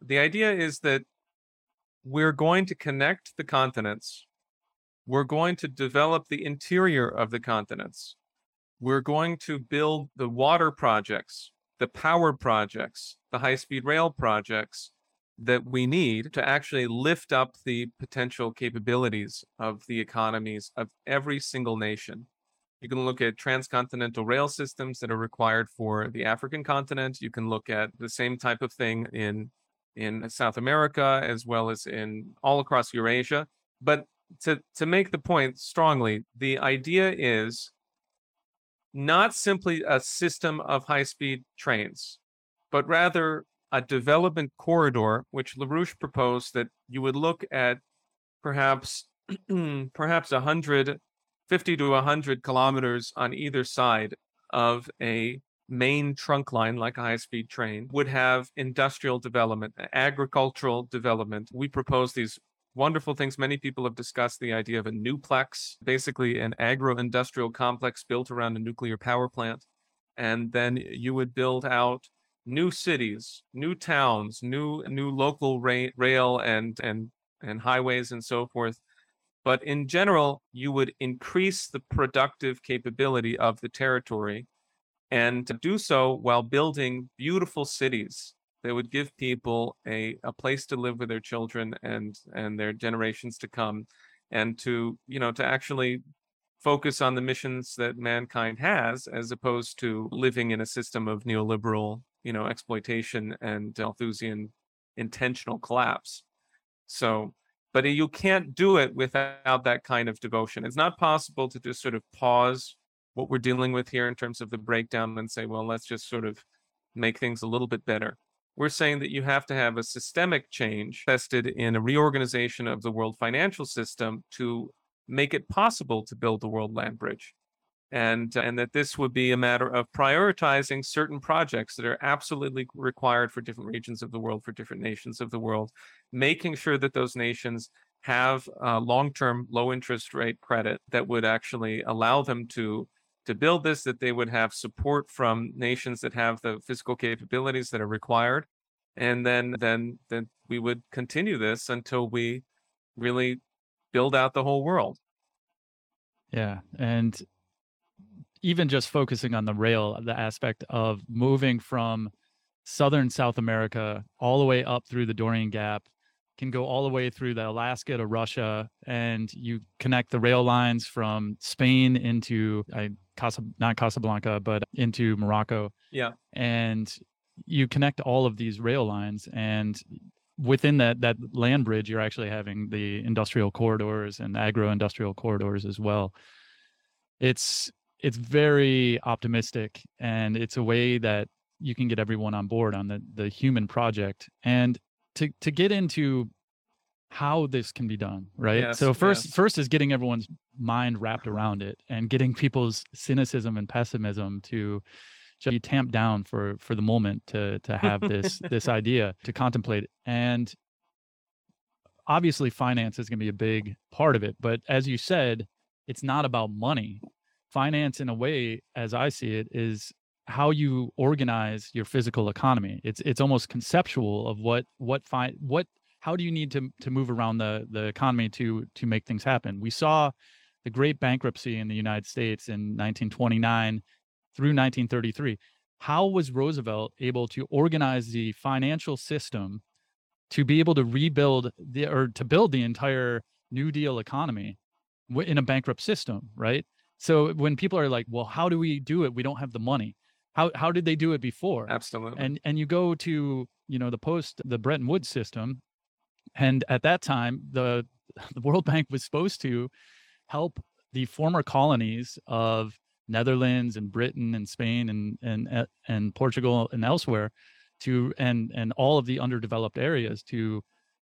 S1: The idea is that we're going to connect the continents. We're going to develop the interior of the continents. We're going to build the water projects, the power projects, the high speed rail projects, that we need to actually lift up the potential capabilities of the economies of every single nation. You can look at transcontinental rail systems that are required for the African continent. You can look at the same type of thing in in South America as well as in all across Eurasia. But to to make the point strongly, the idea is not simply a system of high-speed trains, but rather a development corridor, which LaRouche proposed that you would look at perhaps perhaps 150 to 100 kilometers on either side of a main trunk line like a high speed train would have industrial development agricultural development. We propose these wonderful things. Many people have discussed the idea of a nuplex basically an agro industrial complex built around a nuclear power plant. And then you would build out new cities, new towns, new new local ra- rail and and and highways and so forth. But in general, you would increase the productive capability of the territory and do so while building beautiful cities that would give people a, a place to live with their children and and their generations to come and to you know to actually focus on the missions that mankind has as opposed to living in a system of neoliberal you know exploitation and Malthusian intentional collapse. So, but you can't do it without that kind of devotion. It's not possible to just sort of pause what we're dealing with here in terms of the breakdown and say, well, let's just sort of make things a little bit better. We're saying that you have to have a systemic change tested in a reorganization of the world financial system to make it possible to build the world land bridge and uh, and that this would be a matter of prioritizing certain projects that are absolutely required for different regions of the world for different nations of the world making sure that those nations have long-term low interest rate credit that would actually allow them to to build this that they would have support from nations that have the physical capabilities that are required and then then then we would continue this until we really build out the whole world.
S2: Yeah and even just focusing on the rail, the aspect of moving from southern South America all the way up through the Darien Gap, can go all the way through the Alaska to Russia, and you connect the rail lines from Spain into I, Casa, not Casablanca, but into Morocco.
S1: Yeah,
S2: and you connect all of these rail lines, and within that that land bridge, you're actually having the industrial corridors and agro-industrial corridors as well. It's it's very optimistic and it's a way that you can get everyone on board on the the human project and to to get into how this can be done right
S1: Yes,
S2: so first
S1: yes.
S2: first is getting everyone's mind wrapped around it and getting people's cynicism and pessimism to just be tamped down for for the moment to to have this this idea to contemplate and obviously finance is going to be a big part of it but as you said it's not about money finance in a way as i see it is how you organize your physical economy. It's it's almost conceptual of what what fi- what how do you need to to move around the the economy to to make things happen? We saw the great bankruptcy in the united states in 1929 through 1933 how was roosevelt able to organize the financial system to be able to rebuild the or to build the entire new deal economy in a bankrupt system right so when people are like well how do we do it? We don't have the money. How how did they do it before?
S1: Absolutely.
S2: and and you go to you know the post the Bretton Woods system and at that time the the World Bank was supposed to help the former colonies of Netherlands and Britain and Spain and and uh, and Portugal and elsewhere to and and all of the underdeveloped areas to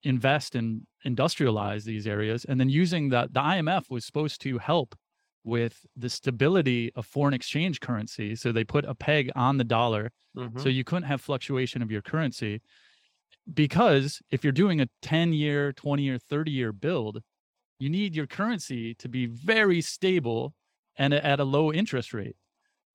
S2: invest and industrialize these areas. And then using that the IMF was supposed to help with the stability of foreign exchange currency so they put a peg on the dollar
S1: Mhm.
S2: so you couldn't have fluctuation of your currency because if you're doing a 10 year 20 year 30 year build you need your currency to be very stable and at a low interest rate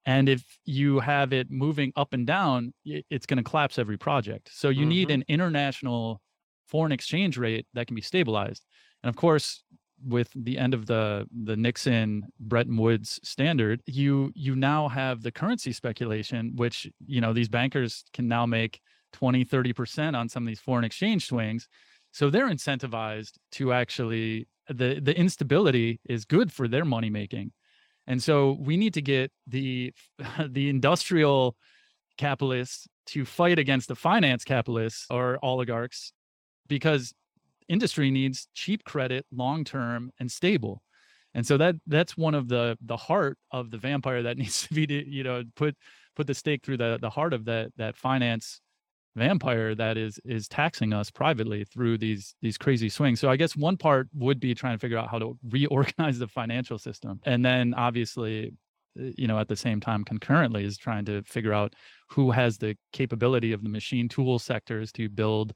S2: and if you have it moving up and down it's going to collapse every project so you need
S1: Mhm.
S2: an international foreign exchange rate that can be stabilized and of course with the end of the the Nixon Bretton Woods standard, you you now have the currency speculation, which you know these bankers can now make 20, 30% on some of these foreign exchange swings. So they're incentivized to actually the the instability is good for their money making. And so we need to get the the industrial capitalists to fight against the finance capitalists or oligarchs because industry needs cheap credit long term and stable. And so that that's one of the the heart of the vampire that needs to be you know put put the stake through the the heart of that that finance vampire that is is taxing us privately through these these crazy swings. So i guess one part would be trying to figure out how to reorganize the financial system. And then obviously uh, you know at the same time concurrently is trying to figure out who has the capability of the machine tool sectors to build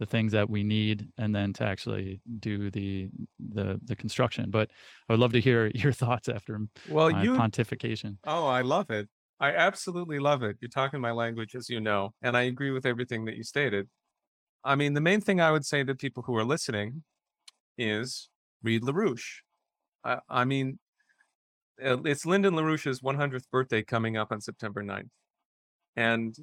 S2: the things that we need and then to actually do the the the construction but i would love to hear your thoughts after
S1: well,
S2: my
S1: you
S2: pontification
S1: Oh, I love it. I absolutely love it. You're talking my language, as you know, and I agree with everything that you stated. I mean, the main thing I would say to people who are listening is read LaRouche. I, I mean, uh, it's Lyndon LaRouche's 100th birthday coming up on September 9th. And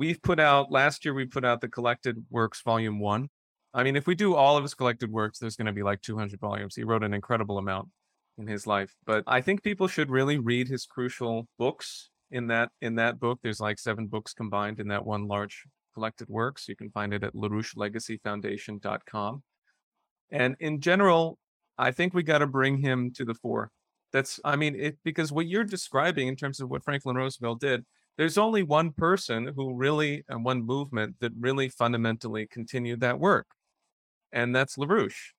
S1: we've put out, last year, we put out the Collected Works Volume 1. I mean, if we do all of his collected works, there's going to be like 200 volumes. He wrote an incredible amount in his life. But I think people should really read his crucial books in that in that book. There's like seven books combined in that one large collected works. You can find it at LaRoucheLegacyFoundation.com. And in general, I think we got to bring him to the fore. That's I mean, it because what you're describing in terms of what Franklin Roosevelt did, there's only one person who really and one movement that really fundamentally continued that work. And that's LaRouche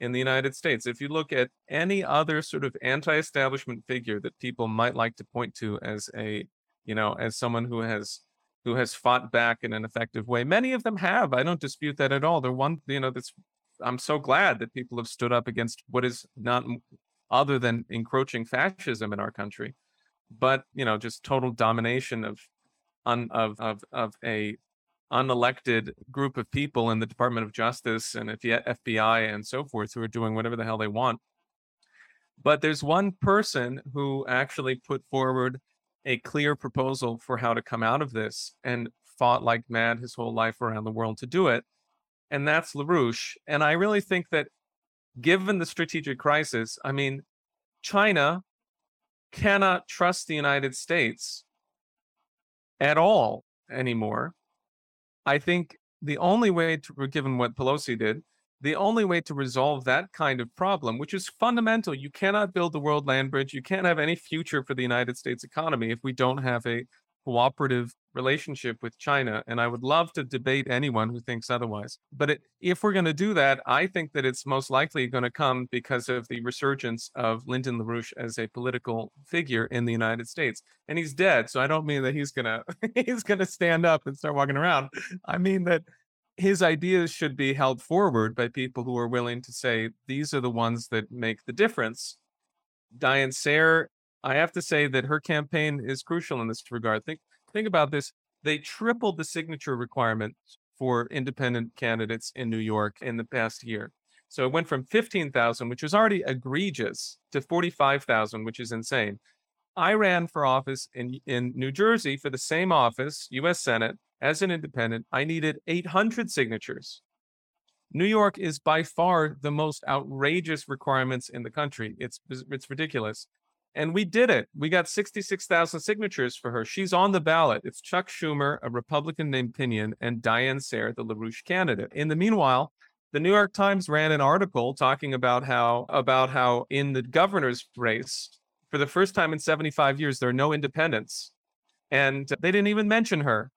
S1: in the United States. If you look at any other sort of anti-establishment figure that people might like to point to as a, you know, as someone who has who has fought back in an effective way, many of them have. I don't dispute that at all. They're one, you know, that's I'm so glad that people have stood up against what is not other than encroaching fascism in our country, but you know, just total domination of un, of of of a unelected group of people in the Department of Justice and the FBI and so forth who are doing whatever the hell they want. But there's one person who actually put forward a clear proposal for how to come out of this and fought like mad his whole life around the world to do it. And that's LaRouche. And I really think that given the strategic crisis, I mean, China cannot trust the United States at all anymore. I think the only way to, given what Pelosi did, the only way to resolve that kind of problem, which is fundamental, you cannot build the world land bridge, you can't have any future for the United States economy if we don't have a cooperative relationship with China. And I would love to debate anyone who thinks otherwise. But it, if we're going to do that, I think that it's most likely going to come because of the resurgence of Lyndon LaRouche as a political figure in the United States. And he's dead. So I don't mean that he's going to he's going to stand up and start walking around. I mean that his ideas should be held forward by people who are willing to say these are the ones that make the difference. Diane Sare, I have to say that her campaign is crucial in this regard. Think think about this. They tripled the signature requirement for independent candidates in New York in the past year. So it went from 15,000, which was already egregious, to 45,000, which is insane. I ran for office in, in New Jersey for the same office, US Senate, as an independent. I needed 800 signatures. New York is by far the most outrageous requirements in the country. It's it's ridiculous. And we did it. We got 66,000 signatures for her. She's on the ballot. It's Chuck Schumer, a Republican named Pinion, and Diane Sare, the LaRouche candidate. In the meanwhile, the New York Times ran an article talking about how about how in the governor's race, for the first time in 75 years, there are no independents. And they didn't even mention her.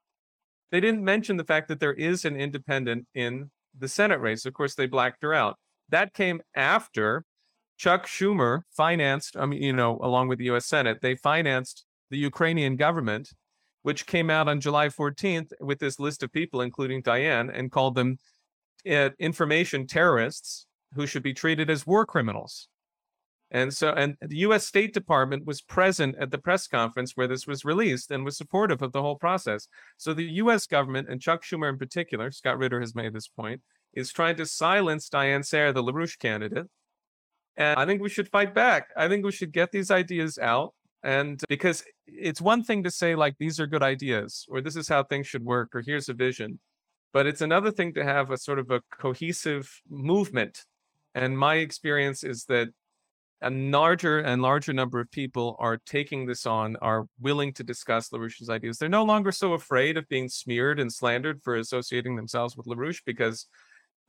S1: They didn't mention the fact that there is an independent in the Senate race. Of course, they blacked her out. That came after Chuck Schumer financed, I mean, you know, along with the US Senate, they financed the Ukrainian government, which came out on July 14th with this list of people, including Diane, and called them uh, information terrorists who should be treated as war criminals. And so, and the US State Department was present at the press conference where this was released and was supportive of the whole process. So the US government, and Chuck Schumer in particular, Scott Ritter has made this point, is trying to silence Diane Sare, the LaRouche candidate, and I think we should fight back. I think we should get these ideas out. And uh, because it's one thing to say, like, these are good ideas, or this is how things should work, or here's a vision. But it's another thing to have a sort of a cohesive movement. And my experience is that a larger and larger number of people are taking this on, are willing to discuss LaRouche's ideas. They're no longer so afraid of being smeared and slandered for associating themselves with LaRouche because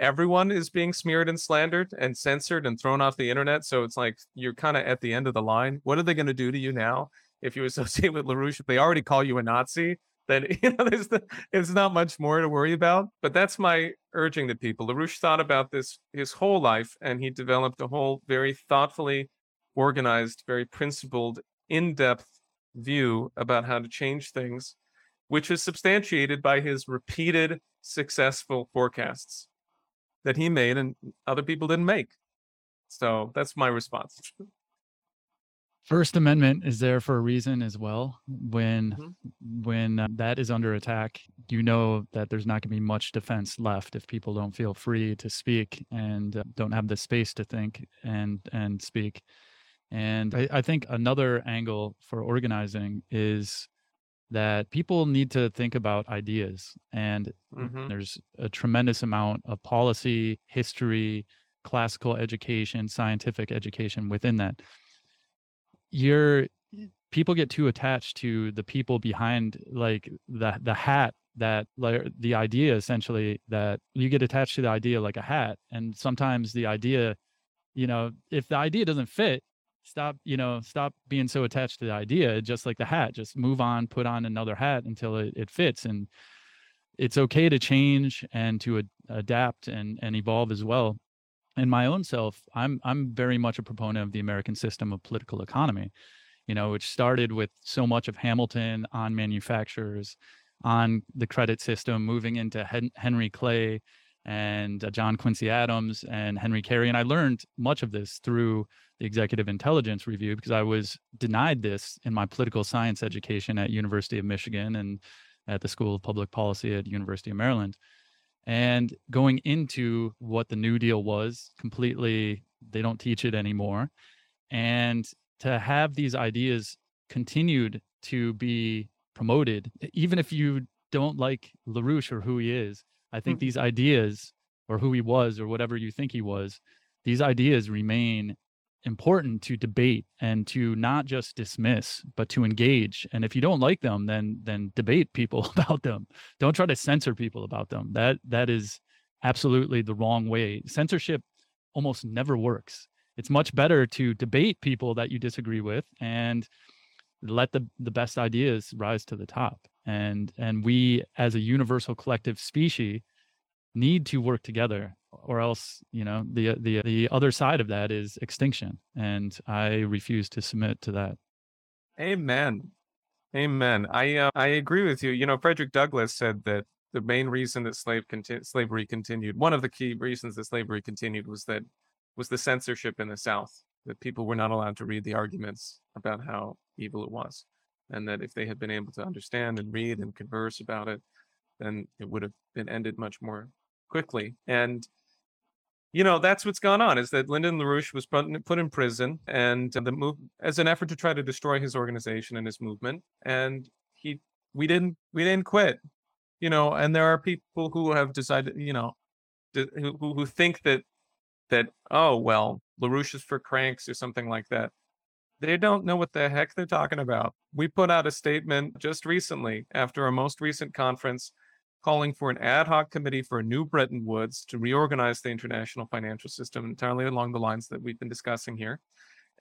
S1: everyone is being smeared and slandered and censored and thrown off the internet. So it's like you're kind of at the end of the line. What are they going to do to you now if you associate with LaRouche? If they already call you a Nazi, then you know there's the, not much more to worry about. But that's my urging to people. LaRouche thought about this his whole life, and he developed a whole very thoughtfully organized, very principled, in-depth view about how to change things, which is substantiated by his repeated successful forecasts that he made and other people didn't make. So that's my response.
S2: First Amendment is there for a reason as well. When mm-hmm. when uh, that is under attack, you know that there's not going to be much defense left if people don't feel free to speak and uh, don't have the space to think and and speak. And I, I think another angle for organizing is that people need to think about ideas and mm-hmm. there's a tremendous amount of policy history classical education scientific education within that you're people get too attached to the people behind like the the hat that like the idea essentially that you get attached to the idea like a hat and sometimes the idea you know if the idea doesn't fit stop you know stop being so attached to the idea just like the hat just move on put on another hat until it, it fits. And it's okay to change and to ad- adapt and and evolve as well. In my own self i'm i'm very much a proponent of the american system of political economy you know which started with so much of hamilton on manufacturers on the credit system moving into Hen- henry clay and uh, John Quincy Adams and Henry Carey. And I learned much of this through the Executive Intelligence Review because I was denied this in my political science education at University of Michigan and at the School of Public Policy at University of Maryland. And going into what the New Deal was, completely, they don't teach it anymore. And to have these ideas continued to be promoted, even if you don't like LaRouche or who he is, I think mm-hmm. these ideas or who he was or whatever you think he was, these ideas remain important to debate and to not just dismiss but to engage. And if you don't like them then then debate people about them. Don't try to censor people about them. That that is absolutely the wrong way. Censorship almost never works. It's much better to debate people that you disagree with and let the the best ideas rise to the top and and we as a universal collective species need to work together or else you know the the the other side of that is extinction and i refuse to submit to that.
S1: Amen. Amen. I uh, i agree with you. You know frederick douglass said that the main reason that slave conti- slavery continued one of the key reasons that slavery continued was that was the censorship in the south that people were not allowed to read the arguments about how evil it was and that if they had been able to understand and read and converse about it then it would have been ended much more quickly. And you know that's what's gone on is that Lyndon LaRouche was put in prison and the move as an effort to try to destroy his organization and his movement and he we didn't we didn't quit. You know and there are people who have decided you know who who think that that oh well LaRouche is for cranks or something like that they don't know what the heck they're talking about we put out a statement just recently after our most recent conference calling for an ad hoc committee for a new Bretton Woods to reorganize the international financial system entirely along the lines that we've been discussing here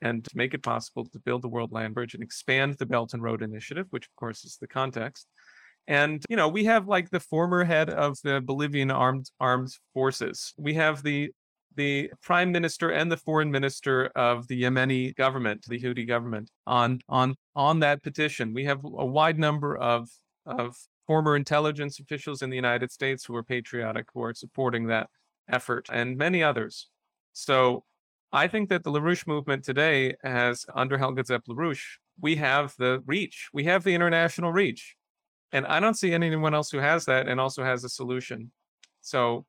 S1: and to make it possible to build the world land bridge and expand the Belt and Road Initiative, which of course is the context. And you know, we have like the former head of the Bolivian armed armed forces. We have the the prime minister and the foreign minister of the Yemeni government, the Houthi government, on on on that petition. We have a wide number of of former intelligence officials in the United States who are patriotic, who are supporting that effort, and many others. So I think that the LaRouche movement today has, under Helga Zepp LaRouche, we have the reach, we have the international reach. And I don't see anyone else who has that and also has a solution. So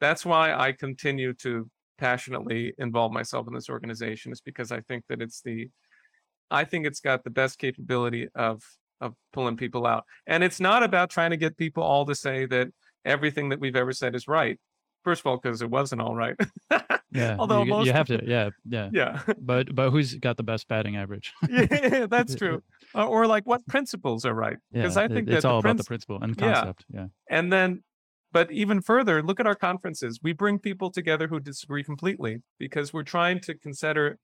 S1: that's why I continue to passionately involve myself in this organization, is because I think that it's the, I think it's got the best capability of of pulling people out. And it's not about trying to get people all to say that everything that we've ever said is right. First of all, because it wasn't all right.
S2: yeah. Although you, most you have to, yeah, yeah,
S1: yeah.
S2: But but who's got the best batting average?
S1: yeah, that's true. Uh, or like what principles are right?
S2: Because yeah, I think it's all about the principle and concept. Yeah. yeah.
S1: And then, but even further, look at our conferences. We bring people together who disagree completely because we're trying to consider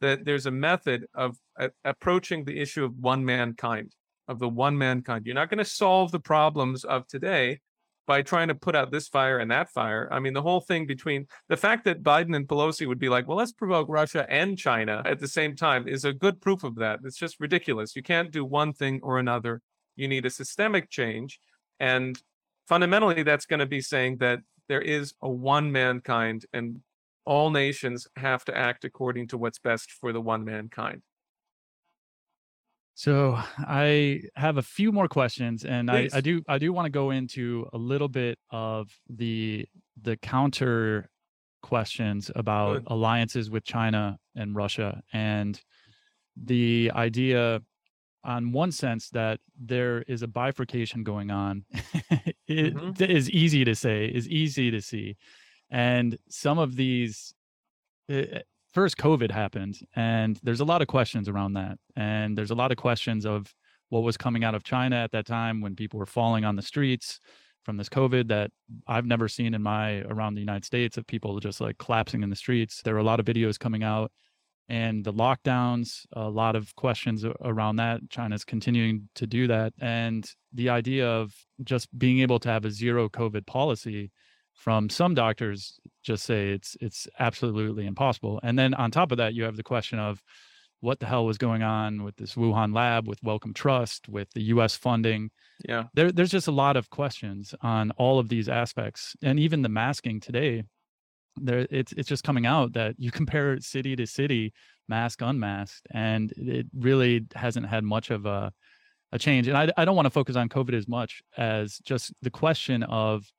S1: that there's a method of uh, approaching the issue of one mankind of the one mankind. You're not going to solve the problems of today by trying to put out this fire and that fire. I mean, the whole thing between the fact that Biden and Pelosi would be like, well, let's provoke Russia and China at the same time is a good proof of that. It's just ridiculous. You can't do one thing or another. You need a systemic change. And fundamentally, that's going to be saying that there is a one mankind and all nations have to act according to what's best for the one mankind.
S2: So I have a few more questions, and I, I, do I do want to go into a little bit of the the counter questions about alliances with China and Russia, and the idea, on one sense, that there is a bifurcation going on. it mm-hmm. is easy to say, is easy to see, and some of these eh, first COVID happened, and there's a lot of questions around that. And there's a lot of questions of what was coming out of China at that time when people were falling on the streets from this COVID that I've never seen in my around the United States of people just like collapsing in the streets. There were a lot of videos coming out and the lockdowns, a lot of questions around that. China's continuing to do that. And the idea of just being able to have a zero COVID policy from some doctors just say it's it's absolutely impossible. And then on top of that, you have the question of what the hell was going on with this Wuhan lab, with Wellcome Trust, with the U.S. funding.
S1: Yeah,
S2: there, there's just a lot of questions on all of these aspects, and even the masking today. There, it's it's just coming out that you compare city to city, mask unmasked, and it really hasn't had much of a a change. And I, I don't want to focus on COVID as much as just the question of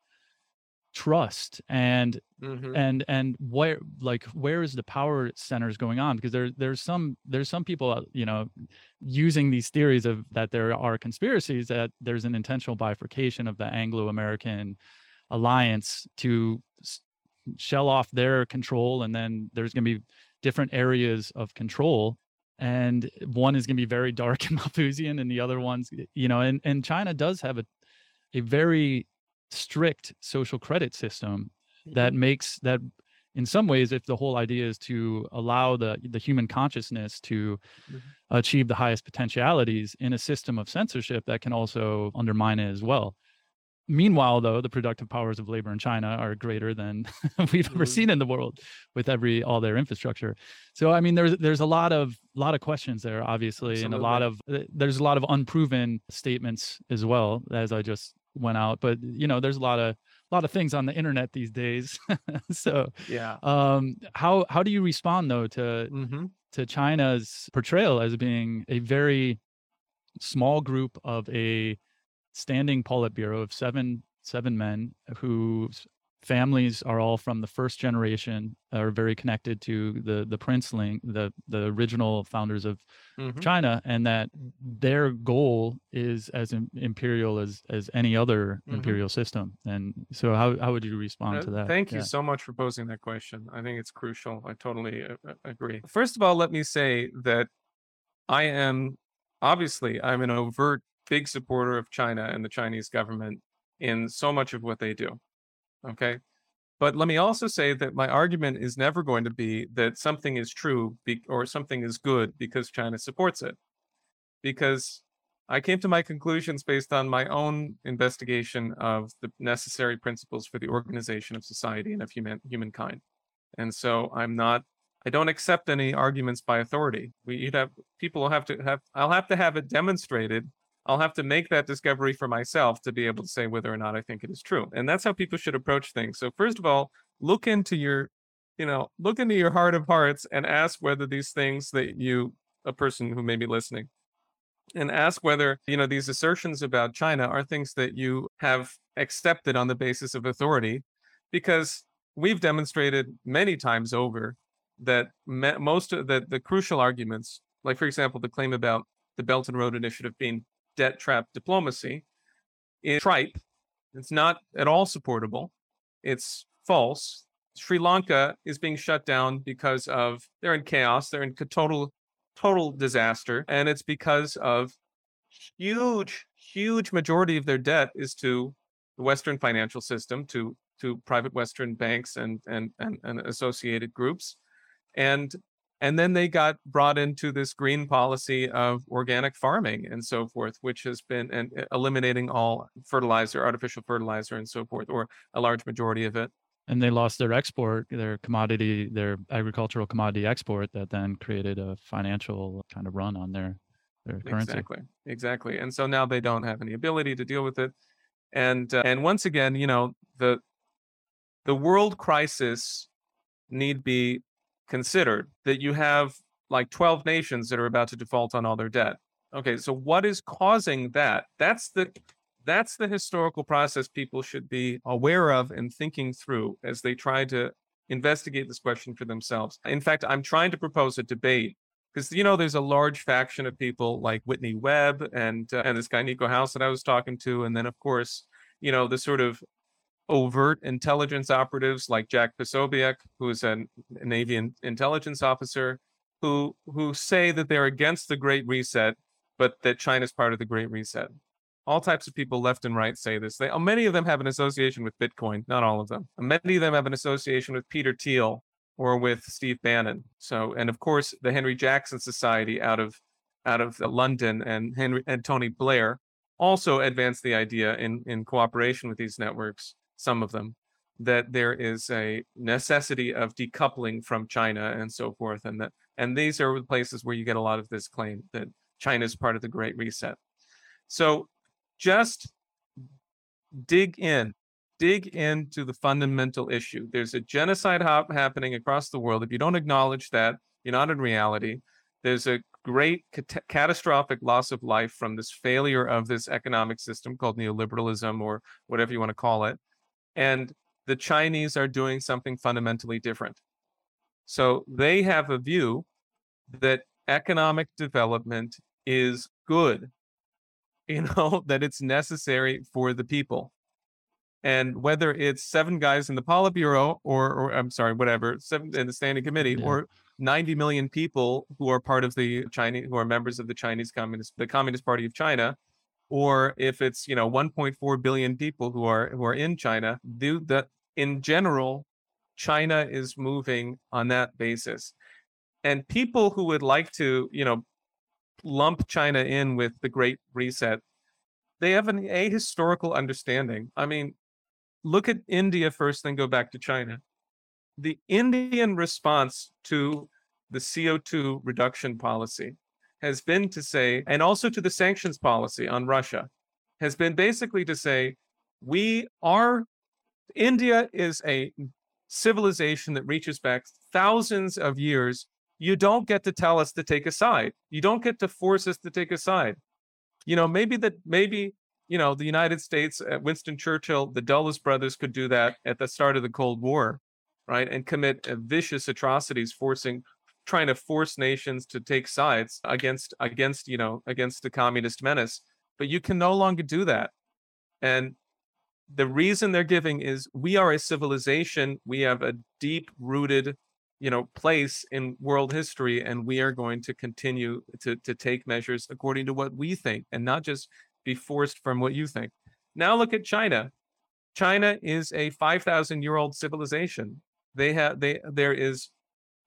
S2: trust and mm-hmm. and and where like where is the power centers going on because there there's some there's some people uh, you know using these theories of that there are conspiracies that there's an intentional bifurcation of the Anglo-American alliance to shell off their control and then there's going to be different areas of control and one is going to be very dark and Malthusian and the other one's you know and and China does have a a very strict social credit system that mm-hmm. makes that in some ways, if the whole idea is to allow the the human consciousness to mm-hmm. achieve the highest potentialities in a system of censorship, that can also undermine it as well. Meanwhile, though, the productive powers of labor in China are greater than we've ever mm-hmm. seen in the world with every all their infrastructure. So, I mean, there's there's a lot of lot of questions there, obviously, Absolutely. and a lot of uh, there's a lot of unproven statements as well, as I just went out. But you know, there's a lot of a lot of things on the internet these days. so
S1: yeah,
S2: um, how how do you respond though to mm-hmm. to China's portrayal as being a very small group of a standing Politburo of seven seven men whose families are all from the first generation are very connected to the the princeling the the original founders of mm-hmm. china and that their goal is as imperial as as any other mm-hmm. imperial system and so how, how would you respond uh, to that
S1: thank you yeah. so much for posing that question i think it's crucial i totally uh, uh, agree first of all let me say that i am obviously i'm an overt big supporter of china and the chinese government in so much of what they do Okay. But let me also say that my argument is never going to be that something is true be- or something is good because China supports it. Because I came to my conclusions based on my own investigation of the necessary principles for the organization of society and of human humankind. And so I'm not I don't accept any arguments by authority. We you'd have people will have to have I'll have to have it demonstrated I'll have to make that discovery for myself to be able to say whether or not I think it is true. And that's how people should approach things. So first of all, look into your, you know, look into your heart of hearts and ask whether these things that you, a person who may be listening, and ask whether, you know, these assertions about China are things that you have accepted on the basis of authority, because we've demonstrated many times over that most of the, the crucial arguments, like for example, the claim about the Belt and Road Initiative being debt trap diplomacy is tripe. It's not at all supportable. It's false. Sri Lanka is being shut down because of they're in chaos. They're in total total disaster, and it's because of huge huge majority of their debt is to the Western financial system, to to private Western banks and and and, and associated groups, and and then they got brought into this green policy of organic farming and so forth, which has been and eliminating all fertilizer, artificial fertilizer, and so forth, or a large majority of it.
S2: And they lost their export, their commodity, their agricultural commodity export, that then created a financial kind of run on their their currency.
S1: Exactly, exactly. And so now they don't have any ability to deal with it. And uh, and once again, you know, the the world crisis need be considered that you have like 12 nations that are about to default on all their debt. Okay, so what is causing that? That's the that's the historical process people should be aware of and thinking through as they try to investigate this question for themselves. In fact, I'm trying to propose a debate because you know there's a large faction of people like Whitney Webb and uh, and this guy Niko House that I was talking to, and then of course you know the sort of overt intelligence operatives like Jack Posobiec, who is an, a Navy intelligence officer, who who say that they're against the Great Reset, but that China's part of the Great Reset. All types of people, left and right, say this. They oh, many of them have an association with Bitcoin, not all of them. Many of them have an association with Peter Thiel or with Steve Bannon. So, and of course, the Henry Jackson Society out of out of uh, London and Henry and Tony Blair also advanced the idea in in cooperation with these networks some of them, that there is a necessity of decoupling from China and so forth, and that and these are the places where you get a lot of this claim that China is part of the Great Reset. So just dig in, dig into the fundamental issue. There's a genocide hop happening across the world. If you don't acknowledge that, you're not in reality. There's a great cat- catastrophic loss of life from this failure of this economic system called neoliberalism or whatever you want to call it. And the Chinese are doing something fundamentally different. So they have a view that economic development is good, you know, that it's necessary for the people. And whether it's seven guys in the Politburo or, or I'm sorry, whatever, seven in the standing committee yeah. or 90 million people who are part of the Chinese, who are members of the Chinese Communist, the Communist Party of China, or if it's you know 1.4 billion people who are who are in China, do that in general, China is moving on that basis. And people who would like to, you know, lump China in with the Great Reset, they have an ahistorical understanding. I mean, look at India first, then go back to China. The Indian response to the CO2 reduction policy has been to say, and also to the sanctions policy on Russia, has been basically to say, we are, India is a civilization that reaches back thousands of years. You don't get to tell us to take a side. You don't get to force us to take a side. You know, maybe that, maybe, you know, the United States, uh, Winston Churchill, the Dulles brothers could do that at the start of the Cold War, right? And commit uh, vicious atrocities, forcing trying to force nations to take sides against against you know against the communist menace but you can no longer do that. And the reason they're giving is we are a civilization. We have a deep rooted you know place in world history and we are going to continue to to take measures according to what we think and not just be forced from what you think. Now look at china. China is a 5000 year old civilization. They have they there is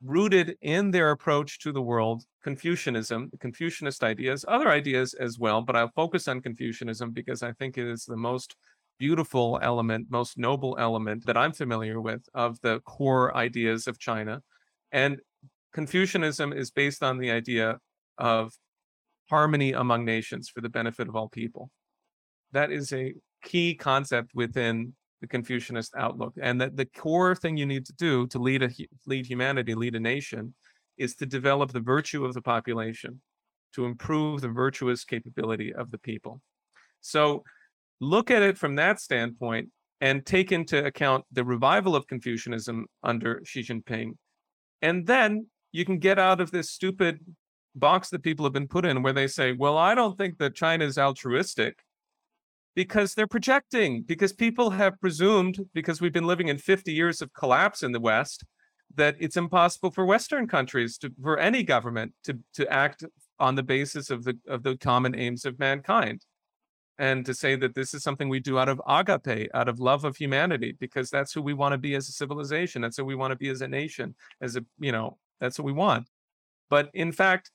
S1: rooted in their approach to the world Confucianism, Confucianist ideas, other ideas as well, but I'll focus on Confucianism because I think it is the most beautiful element, most noble element that I'm familiar with of the core ideas of China. And Confucianism is based on the idea of harmony among nations for the benefit of all people. That is a key concept within the Confucianist outlook, and that the core thing you need to do to lead a lead humanity, lead a nation, is to develop the virtue of the population, to improve the virtuous capability of the people. So, look at it from that standpoint, and take into account the revival of Confucianism under Xi Jinping, and then you can get out of this stupid box that people have been put in, where they say, "Well, I don't think that China is altruistic." Because they're projecting, because people have presumed, because we've been living in 50 years of collapse in the West, that it's impossible for Western countries to, for any government to, to act on the basis of the of the common aims of mankind. And to say that this is something we do out of agape, out of love of humanity, because that's who we want to be as a civilization. That's who we want to be as a nation, as a, you know, that's what we want. But in fact,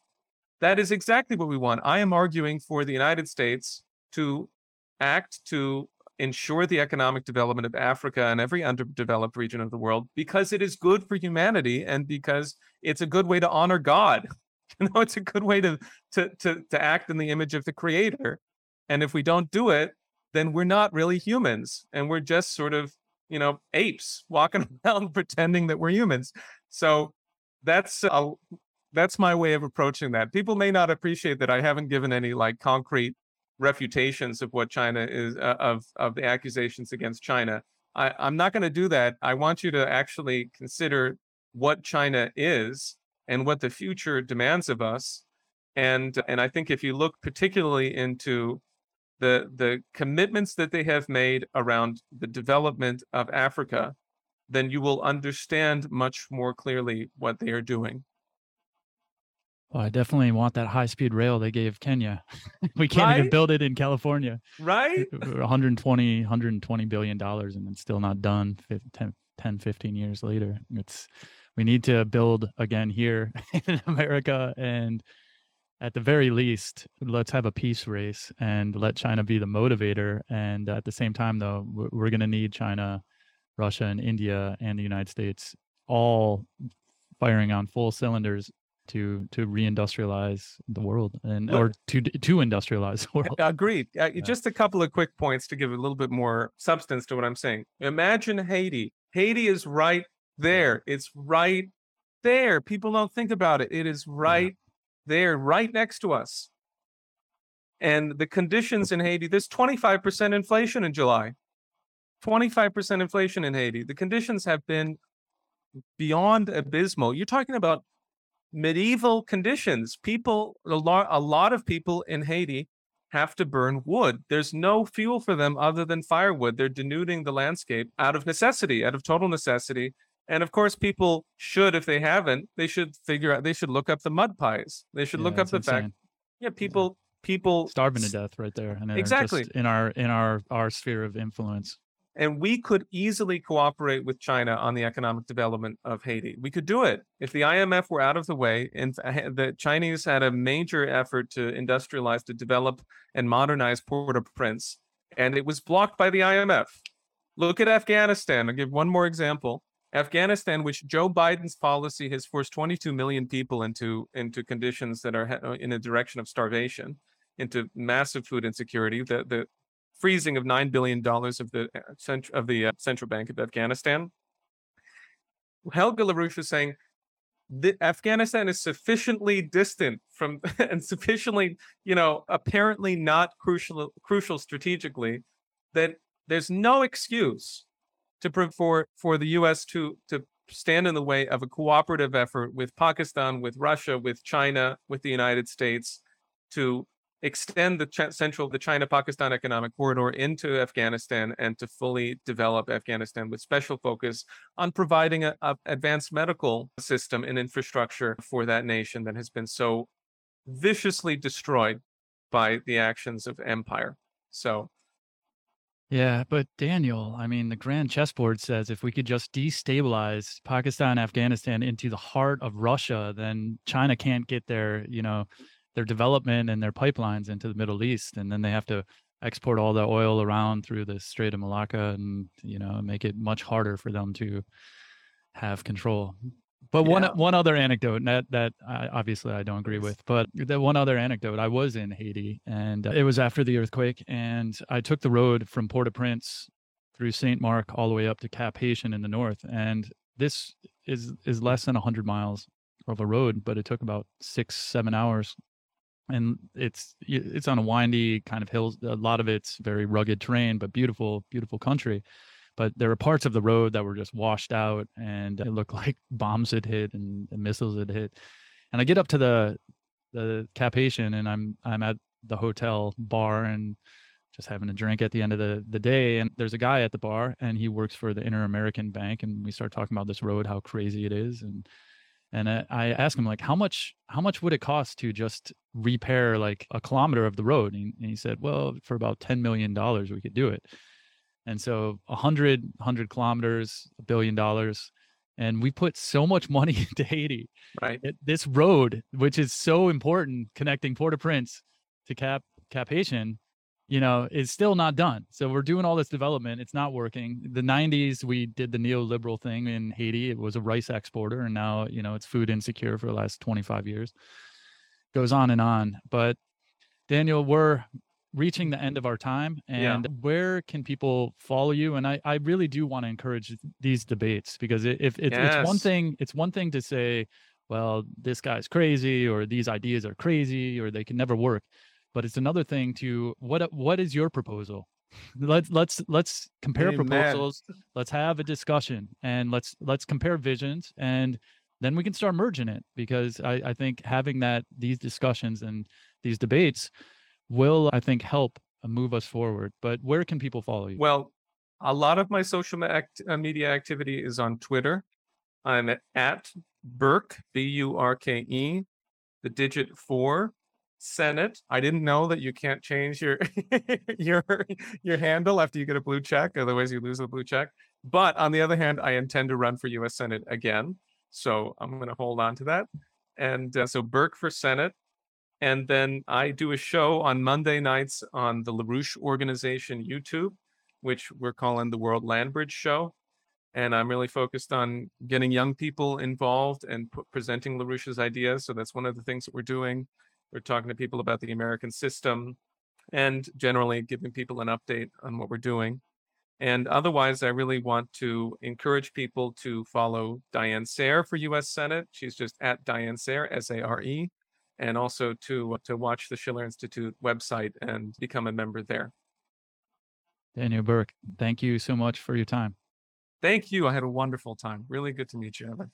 S1: that is exactly what we want. I am arguing for the United States to act to ensure the economic development of Africa and every underdeveloped region of the world because it is good for humanity and because it's a good way to honor God. You know, it's a good way to to to to act in the image of the creator. And if we don't do it, then we're not really humans and we're just sort of, you know, apes walking around pretending that we're humans. So that's a, that's my way of approaching that. People may not appreciate that I haven't given any like concrete refutations of what China is uh, of of the accusations against China. I, I'm not going to do that. I want you to actually consider what China is and what the future demands of us. And and I think if you look particularly into the the commitments that they have made around the development of Africa, then you will understand much more clearly what they are doing.
S2: Well, I definitely want that high speed rail they gave Kenya. we can't right? even build it in California.
S1: Right?
S2: Uh, uh, 120 120 billion dollars and it's still not done 10, 10 15 years later. It's we need to build again here in America and at the very least, let's have a peace race and let China be the motivator. And at the same time, though, we're, we're going to need China, Russia, and India and the United States all firing on full cylinders to to reindustrialize the world and Look, or to to industrialize the world.
S1: Agreed. Uh, yeah. Just a couple of quick points to give a little bit more substance to what I'm saying. Imagine Haiti. Haiti is right there. It's right there. People don't think about it. It is right yeah. there, right next to us. And the conditions in Haiti, there's 25% inflation in July. 25% inflation in Haiti. The conditions have been beyond abysmal. You're talking about medieval conditions. People, a lot, a lot of people in Haiti have to burn wood. There's no fuel for them other than firewood. They're denuding the landscape out of necessity, out of total necessity. And of course, people should, if they haven't, they should figure out, they should look up the mud pies. They should yeah, look up the insane. fact. Yeah, people, yeah. people
S2: starving to death right there.
S1: And exactly
S2: in our in our our sphere of influence.
S1: And we could easily cooperate with China on the economic development of Haiti. We could do it. If the IMF were out of the way and the Chinese had a major effort to industrialize, to develop and modernize Port au Prince, and it was blocked by the IMF. Look at Afghanistan. I'll give one more example. Afghanistan, which Joe Biden's policy has forced 22 million people into, into conditions that are in a direction of starvation, into massive food insecurity. The, the freezing of nine billion dollars of the uh, of the uh, central bank of Afghanistan. Helga LaRouche is saying Afghanistan is sufficiently distant from and sufficiently, you know, apparently not crucial crucial strategically that there's no excuse to for for the U.S. to to stand in the way of a cooperative effort with Pakistan, with Russia, with China, with the United States to extend the ch- central the China-Pakistan economic corridor into Afghanistan and to fully develop Afghanistan with special focus on providing a, a advanced medical system and infrastructure for that nation that has been so viciously destroyed by the actions of empire. So
S2: yeah, but Daniel, I mean, the grand chessboard says if we could just destabilize Pakistan, Afghanistan into the heart of Russia, then China can't get their, you know, their development and their pipelines into the Middle East, and then they have to export all the oil around through the Strait of Malacca, and you know make it much harder for them to have control. But yeah. one one other anecdote that that I, obviously I don't agree with, but the one other anecdote I was in Haiti and uh, it was after the earthquake, and I took the road from Port-au-Prince through Saint Marc all the way up to Cap Haitien in the north, and this is is less than hundred miles of a road, but it took about six seven hours and it's it's on a windy kind of hills a lot of it's very rugged terrain but beautiful beautiful country. But there were parts of the road that were just washed out and it looked like bombs had hit and, missiles had hit. And i get up to the the Cap Haitien and i'm i'm at the hotel bar and just having a drink at the end of the, the day and there's a guy at the bar and he works for the inter-american bank and we start talking about this road how crazy it is and and I, I asked him like how much how much would it cost to just repair like a kilometer of the road? And, and he said well for about 10 million dollars we could do it. And so 100 100 kilometers a billion dollars and we put so much money into haiti.
S1: Right.
S2: It, this road which is so important connecting port-au-prince to cap cap you know, is still not done. So we're doing all this development. It's not working. The 90s, we did the neoliberal thing in Haiti. It was a rice exporter, and now, you know, it's food insecure for the last 25 years. Goes on and on. But Daniel, we're reaching the end of our time. And yeah. where can people follow you? And I, I really do want to encourage these debates because if it, yes. it's one thing, it's one thing to say, well, this guy's crazy or these ideas are crazy or they can never work but it's another thing to what what is your proposal? Let's let's let's compare Amen. proposals let's have a discussion and let's let's compare visions and then we can start merging it because I, I think having that these discussions and these debates will i think help move us forward but where can people follow you?
S1: Well a lot of my social uh, media activity is on twitter. I'm at, at burke b-u-r-k-e the digit four Senate. I didn't know that you can't change your your your handle after you get a blue check, otherwise you lose the blue check. But on the other hand, I intend to run for U.S. Senate again, so I'm going to hold on to that. And uh, so Burke for Senate, and then I do a show on Monday nights on the LaRouche Organization YouTube, which we're calling the World Land Bridge Show. And I'm really focused on getting young people involved and p- presenting LaRouche's ideas. So that's one of the things that we're doing. We're talking to people about the American system and generally giving people an update on what we're doing. And otherwise, I really want to encourage people to follow Diane Sare for US Senate. She's just at Diane Sare, S A R E, and also to, to watch the Schiller Institute website and become a member there.
S2: Daniel Burke, thank you so much for your time.
S1: Thank you. I had a wonderful time. Really good to meet you, Evan.